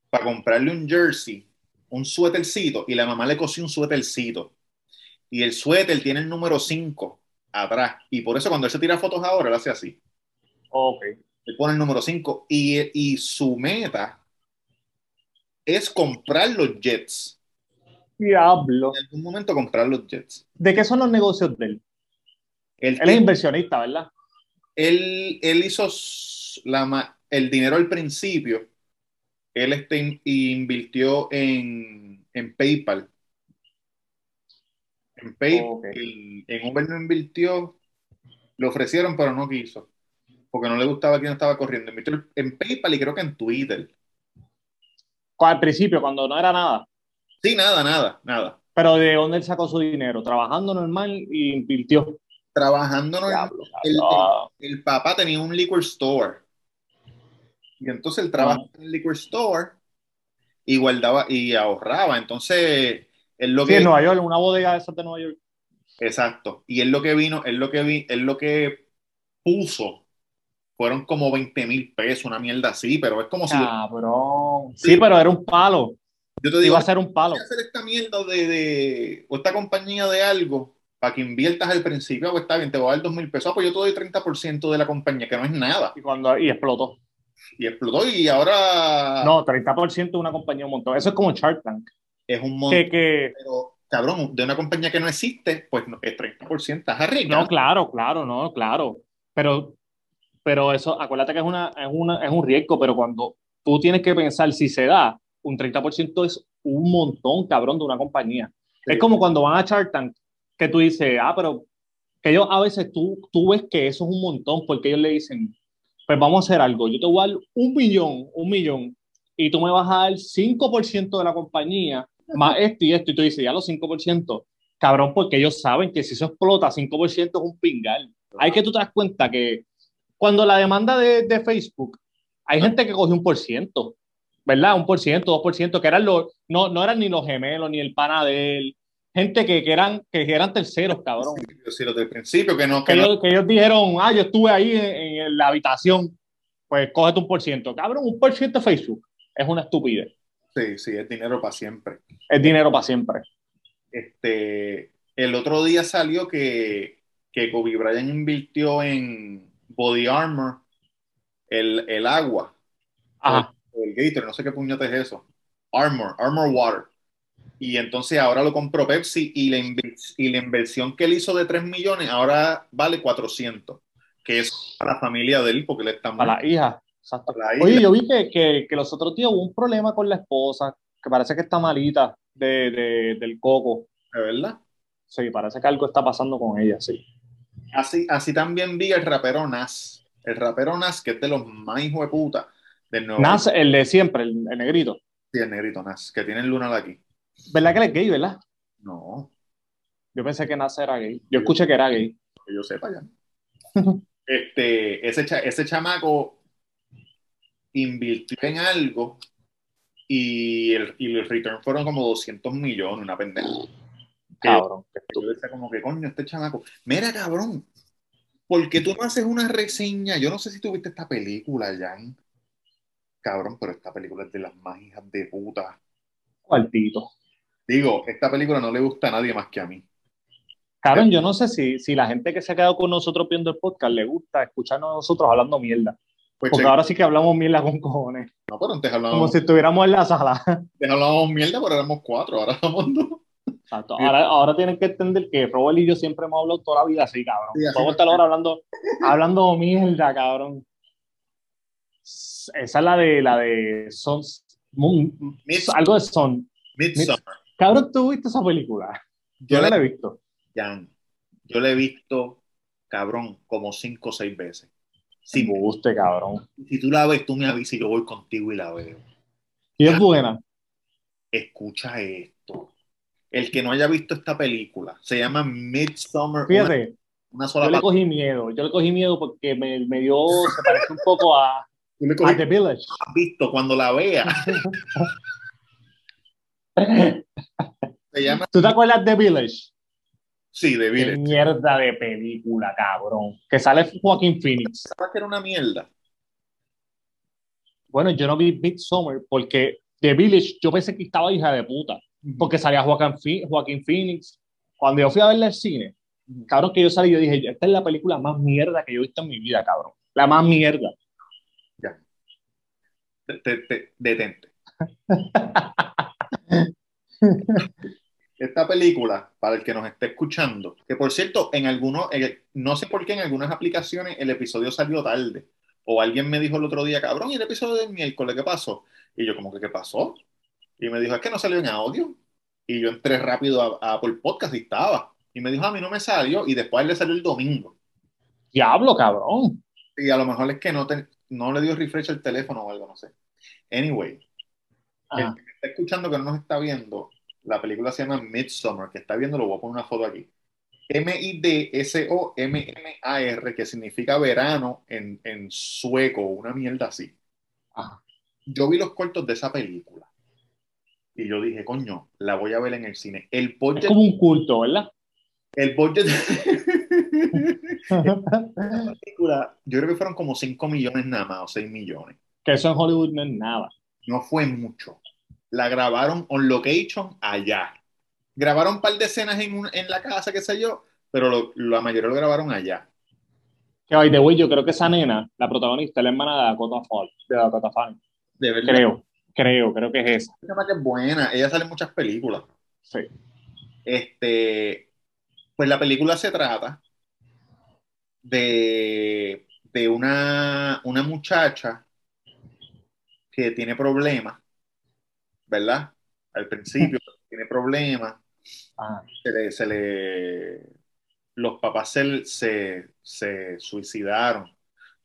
para comprarle un jersey un suétercito y la mamá le cosió un suétercito. Y el suéter tiene el número 5 atrás. Y por eso cuando él se tira fotos ahora, él hace así. Ok. Él pone el número 5 y, y su meta es comprar los Jets. Diablo. En algún momento comprar los Jets. ¿De qué son los negocios de él? Él, Él es inversionista, ¿verdad? él, él hizo la, el dinero al principio. Él este, in- invirtió en, en PayPal. En PayPal. En Uber no invirtió. Le ofrecieron, pero no quiso. Porque no le gustaba quién estaba corriendo. Invirtió en PayPal y creo que en Twitter. Al principio, cuando no era nada. Sí, nada, nada, nada. Pero ¿de dónde él sacó su dinero? Trabajando normal y invirtió. Trabajando no Diablo, el- el papá tenía un liquor store. Y entonces él trabajaba en el liquor store y guardaba y ahorraba. Entonces, él lo Sí, que. en Nueva York, una bodega de esas de Nueva York. Exacto. Y él lo que vino, él lo que vi, él lo que puso fueron como 20 mil pesos, una mierda así, pero es como si Cabrón. Sí, pero era un palo. yo te digo, Iba a ser un palo. voy a hacer esta mierda de, de- o esta compañía de algo para que inviertas al principio, pues está bien, te voy a dar 2 mil pesos, ah, pues yo te doy 30% de la compañía, que no es nada. Y, cuando, y explotó. Y explotó y ahora No, 30% de una compañía un montón. Eso es como Shark Tank. es un montón. Que, que, Pero, cabrón, de una compañía que no existe, pues no, es 30%, estás arriba. no, claro, claro, no, claro. Pero, pero eso, acuérdate que es, una, es, una, es un riesgo, pero cuando tú tienes que pensar si se da, un 30% es un montón, cabrón, de una compañía. Sí. Es como cuando van a Shark Tank, que tú dices, ah, pero que ellos a veces tú, tú ves que eso es un montón, porque ellos le dicen, pues vamos a hacer algo, yo te voy a dar un millón, un millón, y tú me vas a dar 5% de la compañía, más esto y esto, y tú dices, ya los 5%, cabrón, porque ellos saben que si eso explota, 5% es un pingal. Hay que tú te das cuenta que cuando la demanda de, de Facebook, hay gente que cogió un por ciento, ¿verdad? Un por ciento, dos por ciento, que eran los, no, no eran ni los gemelos, ni el pana de él, gente que, que eran, que eran terceros, cabrón. Sí, lo del principio, que no, Que que no, ellos, que ellos dijeron, ah, yo estuve ahí en, en la habitación, pues cógete un por ciento. Cabrón, un por ciento de Facebook es una estupidez. sí, sí, es dinero para siempre. Es dinero para siempre. Este, el otro día salió que, que Kobe Bryant invirtió en Body Armor, el, el agua, Ajá. el Gator, no sé qué puñete es eso. Armor, Armor Water. Y entonces ahora lo compró Pepsi y la, y la inversión que él hizo de 3 millones ahora vale 400, que es para la familia de él porque le está Para la hija. Exacto. Para la hija. Oye, yo vi que, que, que los otros días hubo un problema con la esposa, que parece que está malita de, de- del coco. ¿De verdad? Sí, parece que algo está pasando con ella, sí. Así, así también vi el rapero Nas. El rapero Nas, que es de los más hijos de puta del Nuevo Nas, el de siempre, el, el negrito. Sí, el negrito Nas, que tiene el lunar aquí. ¿Verdad que él es gay, verdad? No, Yo pensé que Nas era gay. Yo escuché que era gay. que yo sepa ya. este, ese, cha- ese chamaco invirtió en algo y el, y el return fueron como 200 millones, una pendeja. Que Cabrón. yo decía como que coño, este chamaco. Mira, cabrón, ¿por qué tú no haces una reseña? Yo no sé si tuviste esta película, Jan. Cabrón, pero esta película es de las más hijas de puta. Cuartito. Digo, esta película no le gusta a nadie más que a mí. Cabrón, yo no sé si, si la gente que se ha quedado con nosotros viendo el podcast le gusta escucharnos nosotros hablando mierda. Pues Porque ahora sí que hablamos mierda con cojones. no, pero antes Como hablábamos, si estuviéramos en la sala. antes hablábamos mierda, pero éramos cuatro, ahora somos dos. Exacto. Ahora, ahora tienen que entender que Robert y yo siempre hemos hablado toda la vida así, cabrón. Sí, así Podemos estar ahora hablando, hablando mierda, cabrón. Esa es la de la de Son. Moon- algo de Son. Midsommar. Cabrón, ¿tú viste esa película? Yo Yo no le, la he visto. Jan, yo le he visto, cabrón, como cinco o seis veces. Si, Me guste, cabrón. si tú la ves, tú me avisas y yo voy contigo y la veo. Y es buena. Escucha esto. El que no haya visto esta película, se llama Midsummer, una, Fíjate, una sola yo le cogí miedo. Yo le cogí miedo porque me, me dio, se parece un poco a, le a cogí- The Village. has visto cuando la vea. Se llama, ¿Tú te acuerdas de Village? Sí, de Qué Village. mierda de película, cabrón. Que sale Joaquin Phoenix. ¿Sabes que era una mierda? Bueno, yo no vi Midsommar porque The Village, yo pensé que estaba hija de puta, porque salía Joaquin, Phi- Joaquin Phoenix. Cuando yo fui a verla al cine, cabrón, que yo salí, yo dije, esta es la película más mierda que yo he visto en mi vida, cabrón. La más mierda. Te- detente. Esta película, para el que nos esté escuchando, que por cierto, en algunos, en- no sé por qué en algunas aplicaciones el episodio salió tarde. O alguien me dijo el otro día, cabrón, ¿y el episodio del miércoles qué pasó? Y yo, como que, ¿qué pasó? Y me dijo, es que no salió en audio. Y yo entré rápido a, a Apple Podcast y estaba. Y me dijo, a mí no me salió. Y después a él le salió el domingo. Diablo, cabrón. Y a lo mejor es que no, te- no le dio refresh el teléfono o algo, no sé. Anyway, Ajá. el que está escuchando que no nos está viendo, la película se llama Midsummer, que está viendo, lo voy a poner una foto aquí. M-I-D-S-O-M-M-A-R, que significa verano en, en sueco, una mierda así. Ajá. Yo vi los cortos de esa película y yo dije, coño, la voy a ver en el cine. El Es budget, como un culto, ¿verdad? el budget la película, yo creo que fueron como 5 millones nada más, o 6 millones. que eso en Hollywood no es nada. no fue mucho. La grabaron on location allá. Grabaron un par de escenas en, un- en la casa, qué sé yo, pero lo- la mayoría lo grabaron allá. Que by the way, yo creo que esa nena, la protagonista, la hermana de Dakota Fall, de Dakota Fanning. De verdad. Creo, creo, creo que es esa. Esa chamaca es buena. Ella sale en muchas películas. Sí. Este, pues la película se trata de, de una, una muchacha que tiene problemas, ¿verdad? Al principio tiene problemas. Ajá. se le, se le- los papás se, se, se suicidaron.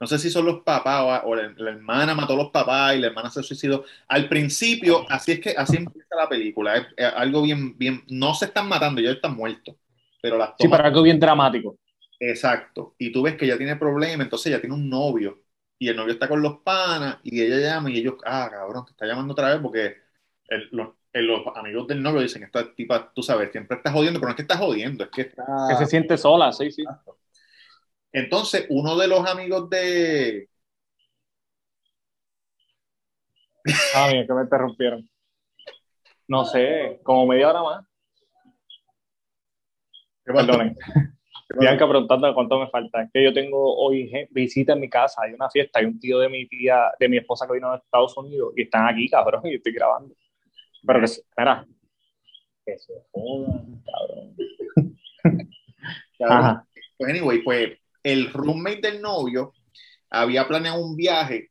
No sé si son los papás o, o la, la hermana mató a los papás y la hermana se suicidó. Al principio, así es que así empieza la película. Es, es algo bien, bien. No se están matando, ya están muertos. Pero las Sí, para algo bien dramático. Exacto. Y tú ves que ella tiene problemas, entonces ella tiene un novio. Y el novio está con los panas y ella llama y ellos, ah, cabrón, te está llamando otra vez porque el- los, el- los amigos del novio dicen, esta tipa, tú sabes, siempre está jodiendo, pero no es que está jodiendo, es que está... Que se siente sola, sí, sí. Entonces, uno de los amigos de... Ah, mira, que me interrumpieron. No sé, como media hora más. Perdonen. Bianca preguntando cuánto me falta. Es que yo tengo hoy visita en mi casa, hay una fiesta, hay un tío de mi tía, de mi esposa que vino de Estados Unidos y están aquí, cabrón, y estoy grabando. Pero que se, espera. Que se jodan, cabrón. Ajá. Pues anyway, pues el roommate del novio había planeado un viaje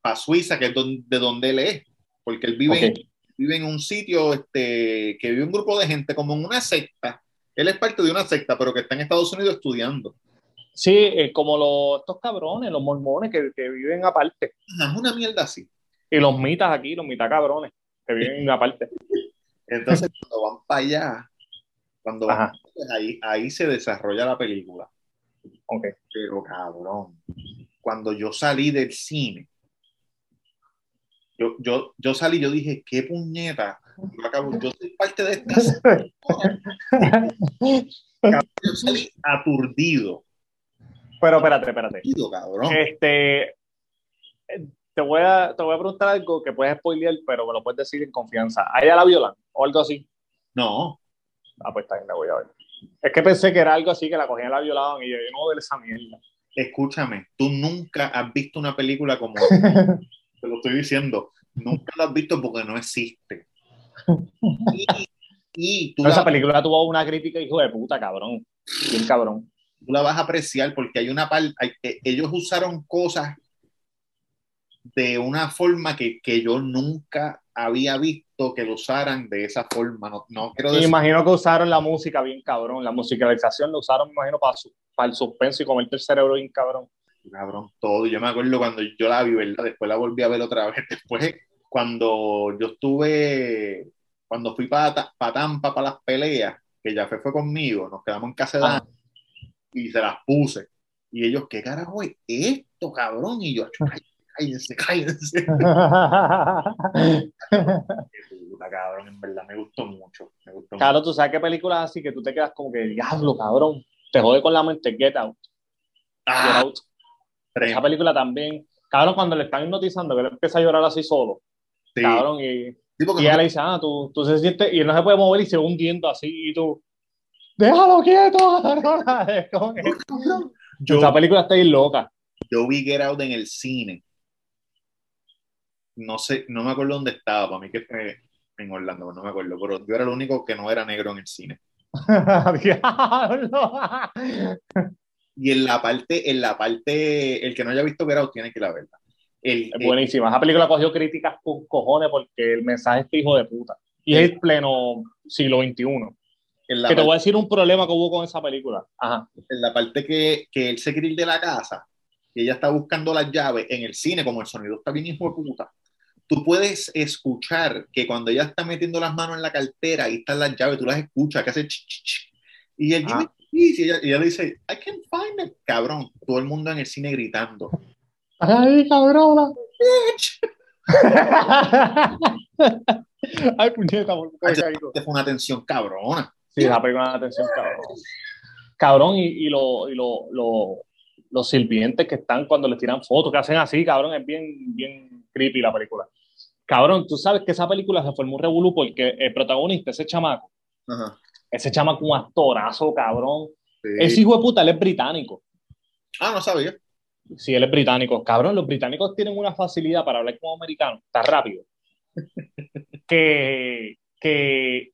para Suiza, que es don- de donde él es, porque él vive, Ok. vive en un sitio este, que vive un grupo de gente como en una secta. Él es parte de una secta, pero que está en Estados Unidos estudiando. Sí, eh, como los, estos cabrones, los mormones que, que viven aparte. Es una mierda así. Y los mitas aquí, los mitas cabrones, que viven aparte. Entonces, cuando van para allá, cuando van ahí, ahí se desarrolla la película. Ok. Pero cabrón, cuando yo salí del cine, yo, yo, yo salí, yo dije, qué puñeta. Yo, acabo- yo soy parte de esta. Yo salí aturdido, Pero espérate, espérate. aturdido, cabrón. Este, te voy, a, te voy a preguntar algo que puedes spoilear, pero me lo puedes decir en confianza. ¿A ella la violan o algo así? No, Ah, pues también la voy a ver. Es que pensé que era algo así, que la cogían y la violaban y yo, yo no voy a ver esa mierda. escúchame, tú nunca has visto una película como te lo estoy diciendo, nunca la has visto porque no existe. Y, y tú, esa la, película tuvo una crítica, hijo de puta, cabrón. Bien cabrón. tú la vas a apreciar porque hay una parte, ellos usaron cosas de una forma que, que yo nunca había visto que lo usaran de esa forma. No, no quiero Me decir imagino que usaron la música bien cabrón. La musicalización la usaron, me imagino, para, su- para el suspenso y comerte el cerebro bien cabrón. cabrón, todo. Yo me acuerdo cuando yo la vi, ¿verdad? Después la volví a ver otra vez. Después, cuando yo estuve, cuando fui para Tampa para las peleas, que ya fue, fue conmigo, nos quedamos en casa de Ah. Y se las puse. Y ellos, ¿qué carajo es esto, cabrón? Y yo, cállense, cállense. Qué puta, cabrón, en verdad me gustó mucho. Me gustó Claro, tú sabes qué películas así que tú te quedas como que, diablo, cabrón. Te jode con la mente. Get Out. mucho. Get Ah, Out. Esa película también. Cabrón, cuando le están hipnotizando, que él empieza a llorar así solo. Sí. cabrón, y, Sí, y no- ella le dice, ah, tú, tú se sientes, y él no se puede mover y se va hundiendo así, y tú, déjalo quieto, cabrón. Yo, Esa película está bien loca. yo vi Get Out en el cine. No sé, no me acuerdo dónde estaba, para mí que fue en Orlando, no me acuerdo, pero yo era el único que no era negro en el cine. Diablo. Y en la parte, en la parte, el que no haya visto Get Out tiene que ir a verla. El, Es buenísima. Esa película cogió críticas con cojones porque el mensaje es hijo de puta. Y es pleno siglo XXI. en la Que te parte- voy a decir un problema que hubo con esa película. Ajá. en la parte que, que él se quiere ir de la casa y ella está buscando las llaves en el cine, como el sonido está bien hijo de puta, tú puedes escuchar que cuando ella está metiendo las manos en la cartera y están las llaves, tú las escuchas, que hace ch, ch, ch. y él Ah. Y ella, y ella le dice, I can find them, cabrón, todo el mundo en el cine gritando. Ay, cabrona. Ay, puñeta. Esta fue una tensión cabrona. Sí, esa película de atención, cabrón. Cabrón, y, y, lo- y lo- lo- los sirvientes que están cuando les tiran fotos, que hacen así, cabrón, es bien, bien creepy la película. Cabrón, tú sabes que esa película se formó un revolú porque el protagonista, ese chamaco, Ajá. ese chamaco un actorazo, cabrón. Sí. Ese hijo de puta, él es británico. Ah, no sabía. Sí, él es británico. Cabrón, los británicos tienen una facilidad para hablar como americanos, está rápido. que, que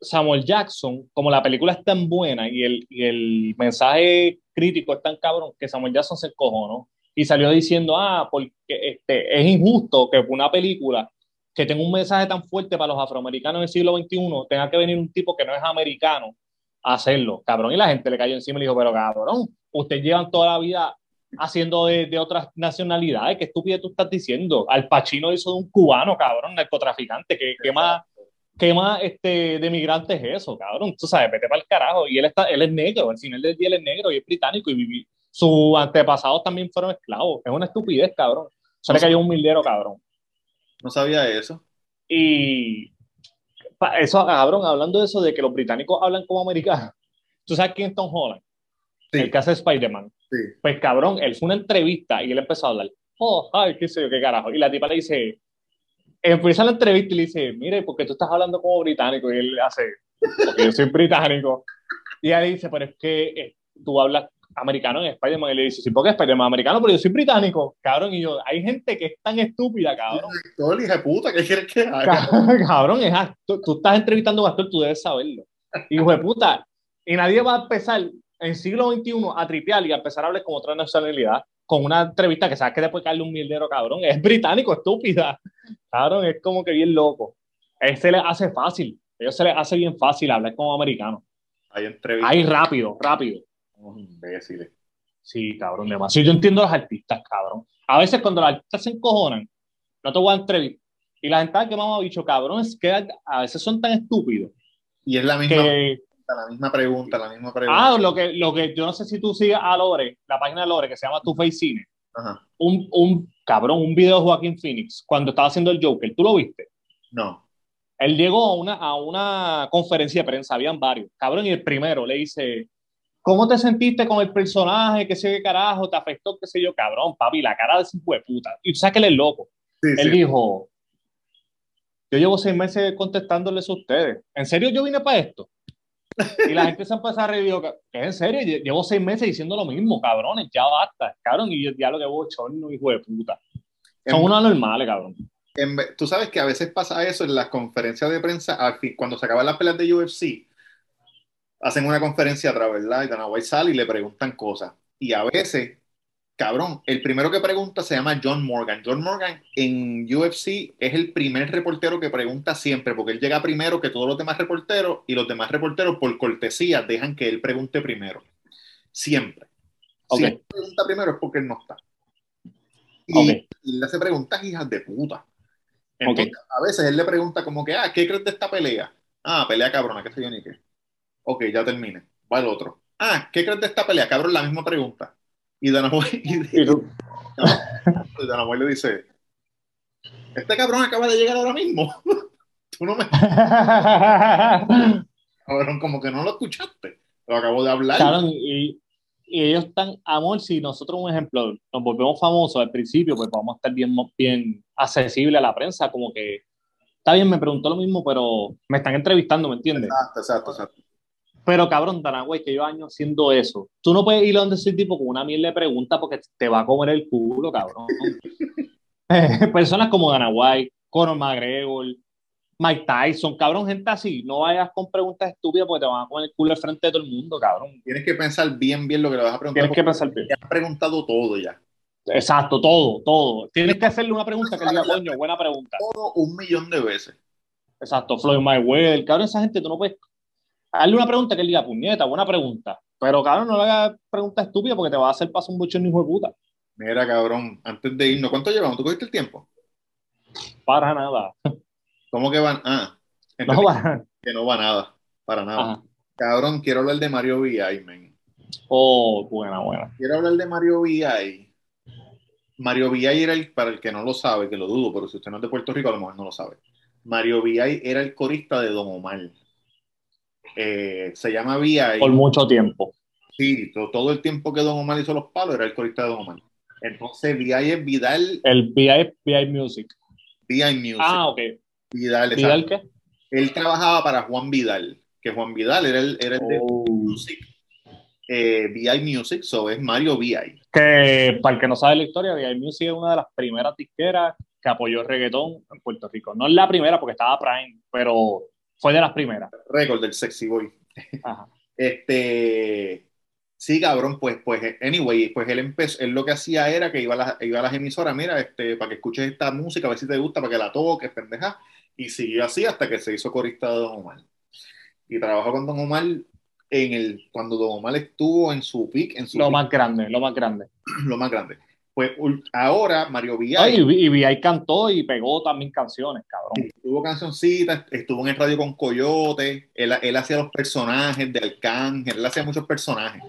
Samuel Jackson, como la película es tan buena y el, y el mensaje crítico es tan cabrón, que Samuel Jackson se encojonó y salió diciendo, ah, porque este, es injusto que una película que tenga un mensaje tan fuerte para los afroamericanos del siglo XXI tenga que venir un tipo que no es americano a hacerlo, cabrón. Y la gente le cayó encima y le dijo, pero cabrón, ustedes llevan toda la vida haciendo de, de otras nacionalidades, qué estúpido tú estás diciendo. Al Pacino hizo de un cubano, cabrón, narcotraficante, ¿qué, qué más, qué más este, de migrante es eso, cabrón? Tú sabes, vete para el carajo. Y él, está, él es negro, al final del día él es negro y es británico y. Sus antepasados también fueron esclavos. Es una estupidez, cabrón. Se le cayó un mildero, cabrón. No sabía eso. Y eso, cabrón, hablando de eso, de que los británicos hablan como americanos. ¿Tú sabes quién es Tom Holland? Sí. El que hace Spider-Man. Sí. Pues cabrón, él fue una entrevista y él empezó a hablar. Oh, ay, qué sé yo, qué carajo. Y la tipa le dice, empieza la entrevista y le dice, mire, porque tú estás hablando como británico? Y él hace, porque yo soy británico. Y ella le dice, pero es que eh, tú hablas americano en Spider-Man. Y le dice, sí, porque Spider-Man americano, pero yo soy británico. Cabrón, y yo, hay gente que es tan estúpida, cabrón. Actor, hija de puta, ¿qué quieres que haga? Cabrón, es actor. Tú estás entrevistando a un actor, tú debes saberlo. Hijo de puta. Y nadie va a empezar en siglo XXI a tripear y a empezar a hablar con otra nacionalidad con una entrevista que sabes que después caerle un mierdero, cabrón. Es británico, estúpida. Cabrón, es como que bien loco. A él se le hace fácil. A ellos se les hace bien fácil hablar como americano. Hay entrevistas Ahí rápido, rápido. unos imbéciles. Sí, cabrón, demasiado. Yo entiendo a los artistas, cabrón. A veces cuando los artistas se encojonan, no te voy a entrevistar. Y la gente "Ay, que me dicho, cabrón, es que a veces son tan estúpidos Y es la misma, que la misma pregunta, la misma pregunta. Ah, lo que, lo que yo no sé si tú sigues a Lore, la página de Lore que se llama Tu Face Cine. Ajá. Un, un cabrón, un video de Joaquín Phoenix cuando estaba haciendo el Joker. ¿Tú lo viste? No. Él llegó a una, a una conferencia de prensa, habían varios. Cabrón, y el primero le dice: ¿Cómo te sentiste con el personaje? ¿Qué sé qué carajo? ¿Te afectó? ¿Qué sé yo? Cabrón, papi, la cara de ese hijo de puta. Y tú sabes que él es loco. Sí, Él sí. dijo: Yo llevo seis meses contestándoles a ustedes. ¿En serio yo vine para esto? Y la gente se empezó a reír y dijo, ¿qué en serio? Lle- Llevo seis meses diciendo lo mismo, cabrones, ya basta, cabrón, y yo ya lo que bochorno, hijo de puta. Son En- unos normales, cabrón. en tú sabes que a veces pasa eso en las conferencias de prensa, al fin, cuando se acaban las peleas de UFC, hacen una conferencia atrás, ¿verdad? Y Dana White sale y le preguntan cosas. Y a veces, cabrón, el primero que pregunta se llama John Morgan. John Morgan en UFC es el primer reportero que pregunta siempre, porque él llega primero que todos los demás reporteros y los demás reporteros, por cortesía, dejan que él pregunte primero. Siempre. Si él pregunta primero es porque él no está. Y, Ok. y le hace preguntas hijas de puta. A veces él le pregunta como que, ah, ¿qué crees de esta pelea? Ah, pelea cabrona, qué sé yo ni qué. Ok, ya termine. Va el otro. Ah, ¿qué crees de esta pelea? Cabrón, la misma pregunta. Y Dana White, y, Y White le dice, este cabrón acaba de llegar ahora mismo. Tú no me... Cabrón, como que no lo escuchaste. Lo acabo de hablar. cabrón, y, y ellos están, amor, si nosotros, un ejemplo, nos volvemos famosos al principio, pues vamos a estar bien, bien accesible a la prensa, como que, está bien, me preguntó lo mismo, pero me están entrevistando, ¿me entiendes? Exacto, exacto, exacto. Pero cabrón, Danagüey, que yo años haciendo eso. Tú no puedes ir a donde ese tipo con una miel de pregunta porque te va a comer el culo, cabrón. Eh, Personas como Dana White, Conor McGregor, Mike Tyson, cabrón, gente así. No vayas con preguntas estúpidas porque te van a comer el culo al frente de todo el mundo, cabrón. Tienes que pensar bien, bien lo que le vas a preguntar. Tienes que pensar bien. Te has preguntado todo ya. Exacto, todo, todo. Tienes que hacerle una pregunta que diga, coño, buena pregunta. Todo un millón de veces. Exacto, Floyd Mayweather, cabrón, esa gente tú no puedes darle una pregunta que él diga, puñeta, buena pregunta. Pero cabrón, no le hagas preguntas estúpidas porque te va a hacer paso un buchón hijo de puta. Mira, cabrón, antes de irnos, ¿cuánto llevamos? ¿Tú cogiste el tiempo? Para nada. ¿Cómo que van? Ah, No para. que no va nada, para nada. Ajá. Cabrón, quiero hablar de Mario VI, man. Oh, buena, buena. Quiero hablar de Mario VI. Mario VI era el, para el que no lo sabe, que lo dudo, pero si usted no es de Puerto Rico, a lo mejor no lo sabe. Mario VI era el corista de Don Omar. Eh, se llama VI. Por mucho tiempo. Sí, to- todo el tiempo que Don Omar hizo los palos era el corista de Don Omar. Entonces, VI es Vidal, El VI, VI Music. VI Music. Ah, ok. Vidal, ¿Vidal qué? Él trabajaba para Juan Vidal, que Juan Vidal era el, era el de Oh. Music. Eh, VI Music, so es Mario VI. Que para el que no sabe la historia, VI Music es una de las primeras disqueras que apoyó el reggaetón en Puerto Rico. No es la primera porque estaba Prime, pero fue de las primeras. Récord del Sexy Boy. Ajá. Este, sí, cabrón, pues, pues, anyway, pues él empezó, él lo que hacía era que iba a, las- iba a las emisoras, mira, este, para que escuches esta música, a ver si te gusta, para que la toques, pendeja, y siguió así hasta que se hizo corista de Don Omar. Y trabajó con Don Omar en el, cuando Don Omar estuvo en su peak, en su Lo peak, más grande, lo más grande. lo más grande. Pues ahora Mario VI Ay, y, y VI cantó y pegó también canciones, cabrón. tuvo cancioncitas, estuvo en el radio con Coyote, él, él hacía los personajes de Arcángel, él hacía muchos personajes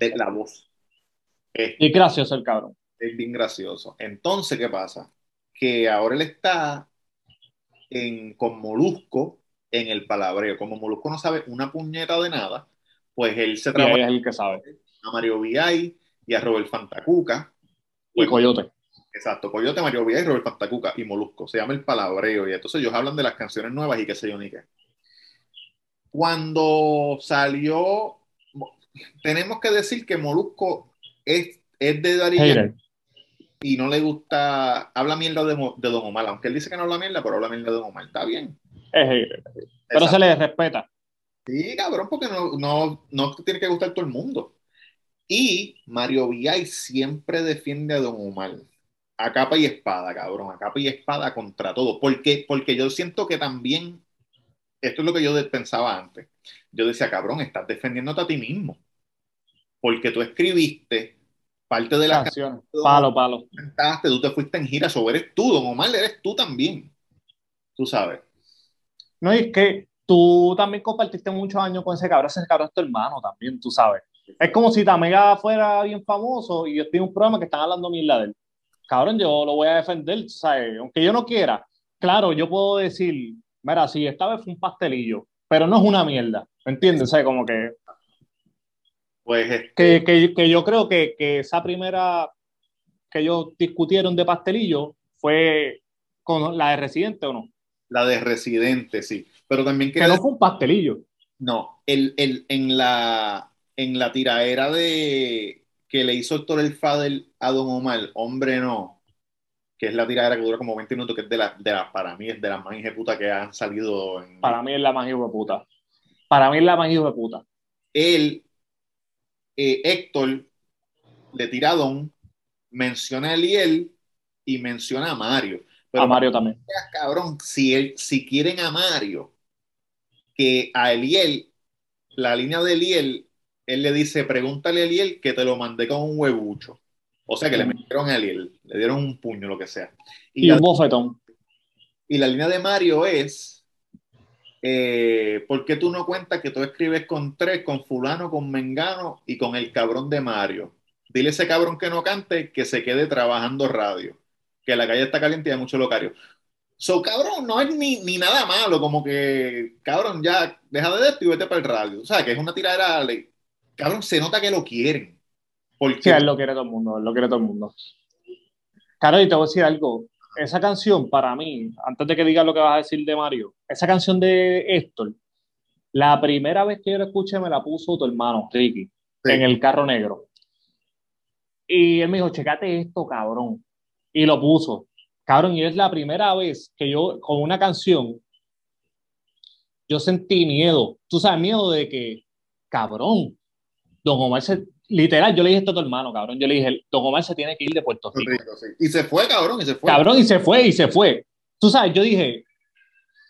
de la voz. Este, Y gracioso el cabrón. es bien gracioso. Entonces, ¿qué pasa? Que ahora él está en, con Molusco en el palabreo. Como Molusco no sabe una puñeta de nada, pues él se trabaja es el que sabe. a Mario VI y a Robert Fantacuca. Y Coyote. Exacto, Coyote, Mario VI y Robert Fantacuca y Molusco. Se llama el palabreo y entonces ellos hablan de las canciones nuevas y qué sé yo ni qué. Cuando salió, tenemos que decir que Molusco es, es de Hater. y no le gusta, habla mierda de, de Don Omar, aunque él dice que no habla mierda, pero habla mierda de Don Omar, está bien. Es hater. Pero se le respeta. Sí, cabrón, porque no, no, no tiene que gustar todo el mundo. Y Mario VI siempre defiende a Don Omar. A capa y espada, cabrón. A capa y espada contra todo. Porque, porque yo siento que también, esto es lo que yo pensaba antes. Yo decía, cabrón, estás defendiéndote a ti mismo. Porque tú escribiste parte de las Canciones. Palo, palo. cantaste, tú te fuiste en gira, sobre eres tú, Don Omar, eres tú también. Tú sabes. No, y es que tú también compartiste muchos años con ese cabrón, ese cabrón es tu hermano también, tú sabes. Es como si Tamega fuera bien famoso y yo estoy en un programa que están hablando mierda de él. Cabrón, yo lo voy a defender, ¿sabes? Aunque yo no quiera. Claro, yo puedo decir, mira, sí, esta vez fue un pastelillo, pero no es una mierda, ¿me entiendes? Sea, como que, Pues este, que, que, que yo creo que, que esa primera que ellos discutieron de pastelillo fue con la de Residente o no. la de Residente, sí. Pero también Que quería no fue un pastelillo. No, el, el, en la en la tiraera de que le hizo Héctor el Fadel a Don Omar, hombre no, que es la tiradera que dura como 20 minutos, que es de la, de la para mí es de las más puta que han salido en Para mí es la más puta. Para mí es la más puta. él, eh, Héctor le tira a Don, menciona a Eliel y menciona a Mario. Pero a Mario también. cabrón, si, él, si quieren a Mario, que a Eliel, la línea de Eliel, él le dice, pregúntale a Eliel que te lo mandé con un huevucho. O sea que le Mm. metieron a Eliel, le dieron un puño, lo que sea. Y, Y la, un bofetón. y la línea de Mario es, eh, ¿por qué tú no cuentas que tú escribes con tres, con fulano, con mengano y con el cabrón de Mario? Dile a ese cabrón que no cante que se quede trabajando radio, que la calle está caliente y hay mucho locario. So, cabrón, no es ni, ni nada malo, como que, cabrón, ya, deja de esto y vete para el radio. O sea, que es una tiradera, cabrón, se nota que lo quieren. Porque Sí, él lo quiere todo el mundo, él lo quiere todo el mundo. Claro, y te voy a decir algo. Esa canción, para mí, antes de que digas lo que vas a decir de Mario, esa canción de Héctor, la primera vez que yo la escuché me la puso tu hermano, Ricky, Sí. en el carro negro. Y él me dijo, checate esto, cabrón. Y lo puso. Cabrón, y es la primera vez que yo, con una canción, yo sentí miedo. Tú sabes, miedo de que, cabrón, Don Omar se, literal, yo le dije esto a tu hermano, cabrón. Yo le dije, Don Omar se tiene que ir de Puerto Rico. Rico, sí. Y se fue, cabrón, y se fue. Cabrón, y se fue, y se fue. Tú sabes, yo dije,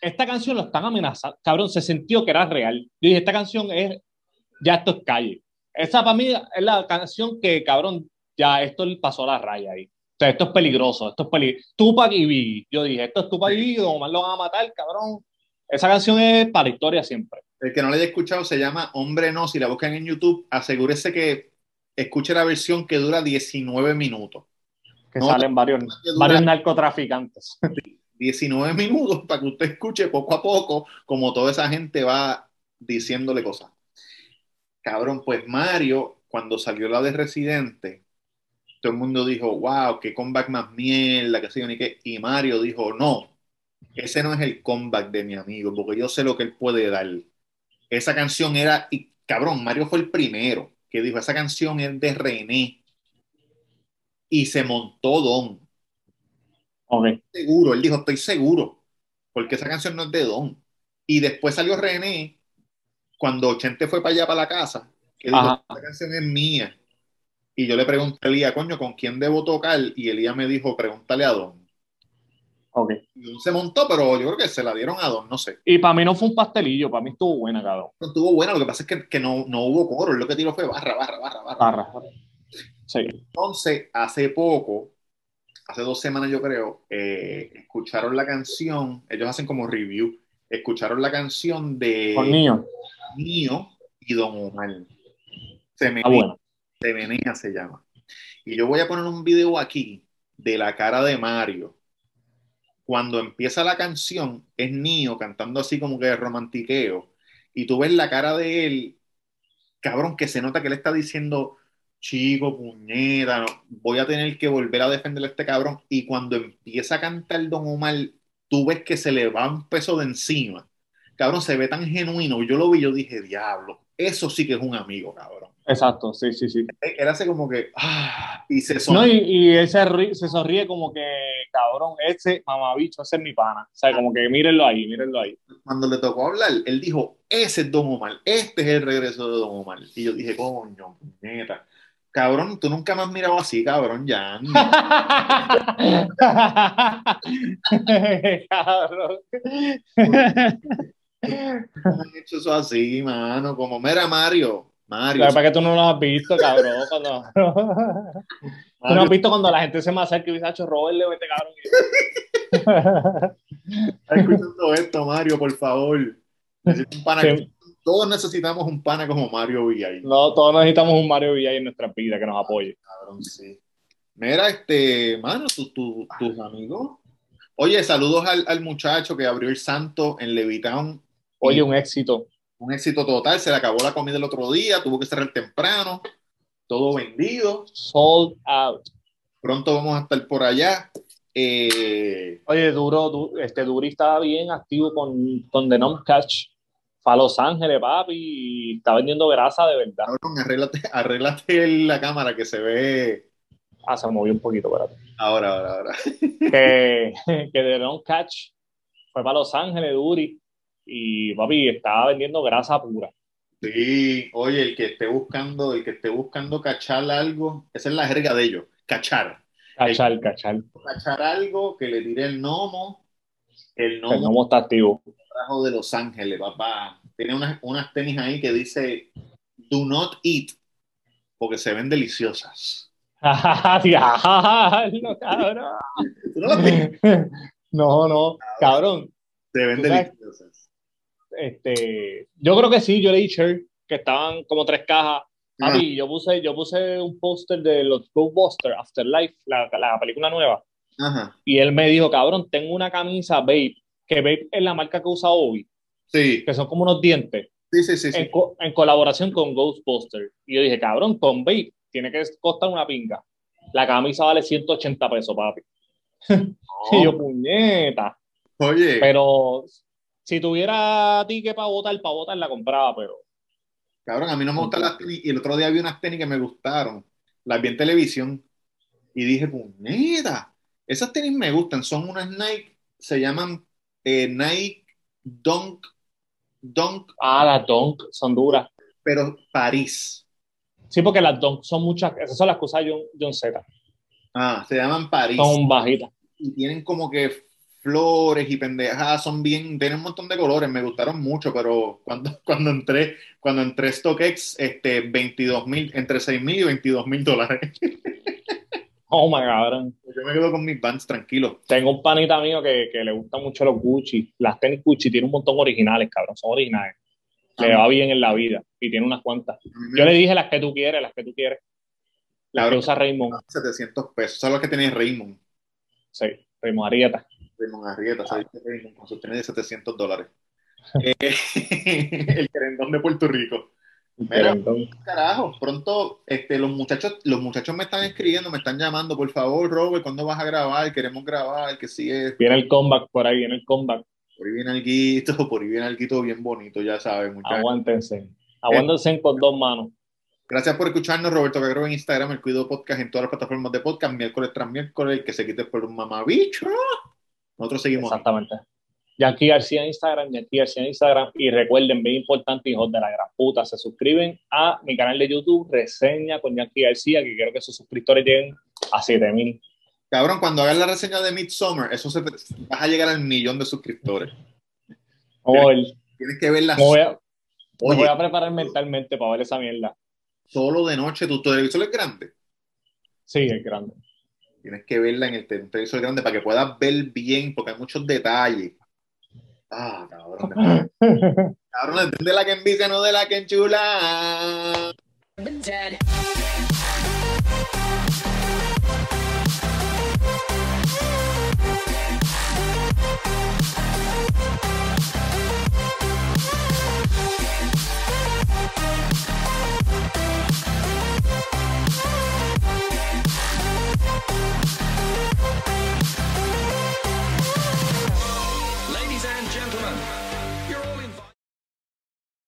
esta canción lo están amenazando. Cabrón, se sintió que era real. Yo dije, esta canción es, ya esto es calle. Esa para mí es la canción que, cabrón, ya esto pasó la raya ahí. O sea, esto es peligroso, esto es peligroso. Tupac y Biggie. Yo dije, esto es Tupac y Biggie, Don Omar lo van a matar, cabrón. Esa canción es para la historia siempre. El que no la haya escuchado se llama Hombre No. Si la buscan en YouTube, asegúrese que escuche la versión que dura 19 minutos. Que No, salen varios, que dura- varios narcotraficantes. 19 minutos para que usted escuche poco a poco como toda esa gente va diciéndole cosas. Cabrón, pues Mario, cuando salió la de Residente, todo el mundo dijo, wow, qué comeback más mierda, que sé yo ni qué. Y Mario dijo, no, ese no es el comeback de mi amigo, porque yo sé lo que él puede dar. Esa canción era, y cabrón, Mario fue el primero que dijo, esa canción es de René. Y se montó Don Ok. seguro, él dijo, estoy seguro, porque esa canción no es de Don. Y después salió René, cuando Chente fue para allá, para la casa, que dijo, Ajá. esta canción es mía. Y yo le pregunté a Elías, coño, ¿con quién debo tocar? Y Elías me dijo, pregúntale a Don. Se montó, pero yo creo que se la dieron a Don, no sé. Y para mí no fue un pastelillo, para mí estuvo buena, cabrón. No estuvo buena, lo que pasa es que, que no, no hubo coro, él lo que tiró fue barra, barra, barra, barra. Barra. Sí. Entonces, hace poco, hace dos semanas yo creo, eh, escucharon la canción, ellos hacen como review, escucharon la canción de Con niños. Mío y Don Omar. Se Ah, bueno. se menea se llama. Y yo voy a poner un video aquí de la cara de Mario. Cuando empieza la canción, es Nio cantando así como que de romantiqueo. Y tú ves la cara de él, cabrón, que se nota que él está diciendo, chico, puñeta, voy a tener que volver a defender a este cabrón. Y cuando empieza a cantar Don Omar, tú ves que se le va un peso de encima. Cabrón, se ve tan genuino. Yo lo vi, yo dije, diablo, eso sí que es un amigo, cabrón. Exacto, sí, sí, sí. Él hace como que, ah, y se No, sonríe. y, y él se, sonríe como que, cabrón, ese mamabicho, ese es mi pana. O sea, como que mírenlo ahí, mírenlo ahí. Cuando le tocó hablar, él dijo, ese es Don Omar, este es el regreso de Don Omar. Y yo dije, coño, puñeta. Cabrón, tú nunca me has mirado así, cabrón, ya. cabrón. No han hecho eso así, mano. Como, mira, Mario, Mario. Para que tú no lo has visto, cabrón. Cuando... Tú no has visto cuando la gente se me acerca y dice, "Acho, Robert, le vete, cabrón. está escuchando esto, Mario, por favor. Un pana. Sí. Todos necesitamos un pana como Mario Villay. No, todos necesitamos un Mario Villay en nuestra vida que nos apoye. Cabrón, sí. Mira, este, mano, tu- tu- tus amigos. Oye, saludos al, al muchacho que abrió el santo en Levitown. Oye, un éxito. Un éxito total, se le acabó la comida el otro día, tuvo que cerrar temprano, todo vendido. Sold out. Pronto vamos a estar por allá. Eh, Oye, Duro, du- este Duri estaba bien activo con, con The Nom Catch. Fue a Los Ángeles, papi, y está vendiendo grasa de verdad. cabrón, arréglate, arréglate la cámara que se ve Ah, se movió un poquito, espérate. ahora, ahora, ahora. Que, que The Nom Catch fue para Los Ángeles, Duri, y papi, estaba vendiendo grasa pura. Sí, oye, el que esté buscando, el que esté buscando cachar algo, esa es la jerga de ellos, cachar. Cachal, cachal. Cachar algo que le tire el gnomo, el El gnomo está activo. trajo de Los Ángeles, papá. Tiene unas, unas tenis ahí que dice Do not eat, porque se ven deliciosas. Diablo, cabrón. ¿Tú no? No, no, cabrón. Se ven deliciosas. Este, yo creo que sí, yo leí shirt que estaban como tres cajas. Ah. Papi, yo puse, yo puse un póster de los Ghostbusters Afterlife, la, la película nueva, Ajá. y él me dijo, cabrón, tengo una camisa Babe, que Babe es la marca que usa Obi, Sí, que son como unos dientes, sí, sí, sí. sí. en, co- en colaboración con Ghostbusters. Y yo dije, cabrón, con Babe tiene que costar una pinga. La camisa vale 180 pesos, papi. Y yo, puñeta. Oye, Pero si tuviera ticket para votar, para votar la compraba, pero cabrón, a mí no me gustan las tenis. Y el otro día vi unas tenis que me gustaron. Las vi en televisión. Y dije, puñeta, esas tenis me gustan. Son unas Nike, se llaman eh, Nike Dunk, Dunk, ah, las Dunk son duras. pero París. Sí, porque las Dunk son muchas, esas son las que usa John, John Z. Ah, se llaman París. Son bajitas. y tienen como que flores y pendejadas, son bien, tienen un montón de colores, me gustaron mucho, pero cuando, cuando entré, cuando entré a StockX, este, 22 mil, entre 6 mil y 22 mil dólares. Oh my cabrón. Yo me quedo con mis bands tranquilos. Tengo un panita mío que, que le gustan mucho los Gucci. Las tenis Gucci tienen un montón originales, cabrón. Son originales. Le va bien en la vida y tiene unas cuantas. Yo le dije las que tú quieres, las que tú quieres. Las que usa Raymond. 700 pesos, son los que tenía Raymond. Sí, Raymond Arieta. Raymond Arrieta, ¿sabes? Raymond con sus tenis de 700 dólares. Eh, el querendón de Puerto Rico. Mira, carajo, pronto este, los muchachos, los muchachos me están escribiendo, me están llamando, por favor, Robert, ¿cuándo vas a grabar? Queremos grabar, que sigue, viene el comeback, por ahí viene el comeback. por ahí viene algo, por ahí viene algo bien bonito, ya sabes, muchachos. Aguántense. Aguántense con dos manos. Gracias por escucharnos, Roberto Cagro en Instagram, el Cuido Podcast en todas las plataformas de podcast, miércoles tras miércoles, el que se quite por un mamabicho. Nosotros seguimos. ahí. Exactamente. Yankee García en Instagram, Yankee García en Instagram. Y recuerden, bien importante, hijos de la gran puta, se suscriben a mi canal de YouTube, reseña con Yankee García, que quiero que sus suscriptores lleguen a 7000. Cabrón, cuando hagas la reseña de Midsommar, eso se te- vas a llegar al millón de suscriptores. Hoy Tienes que verla me voy, a, me voy a preparar mentalmente para ver esa mierda. solo de noche. Tu televisor es grande. Sí, es grande. Tienes que verla en el televisor grande para que puedas ver bien, porque hay muchos detalles. Ah, cabrón. Cabrón, de la que envicia, no de la que enchula. been dead.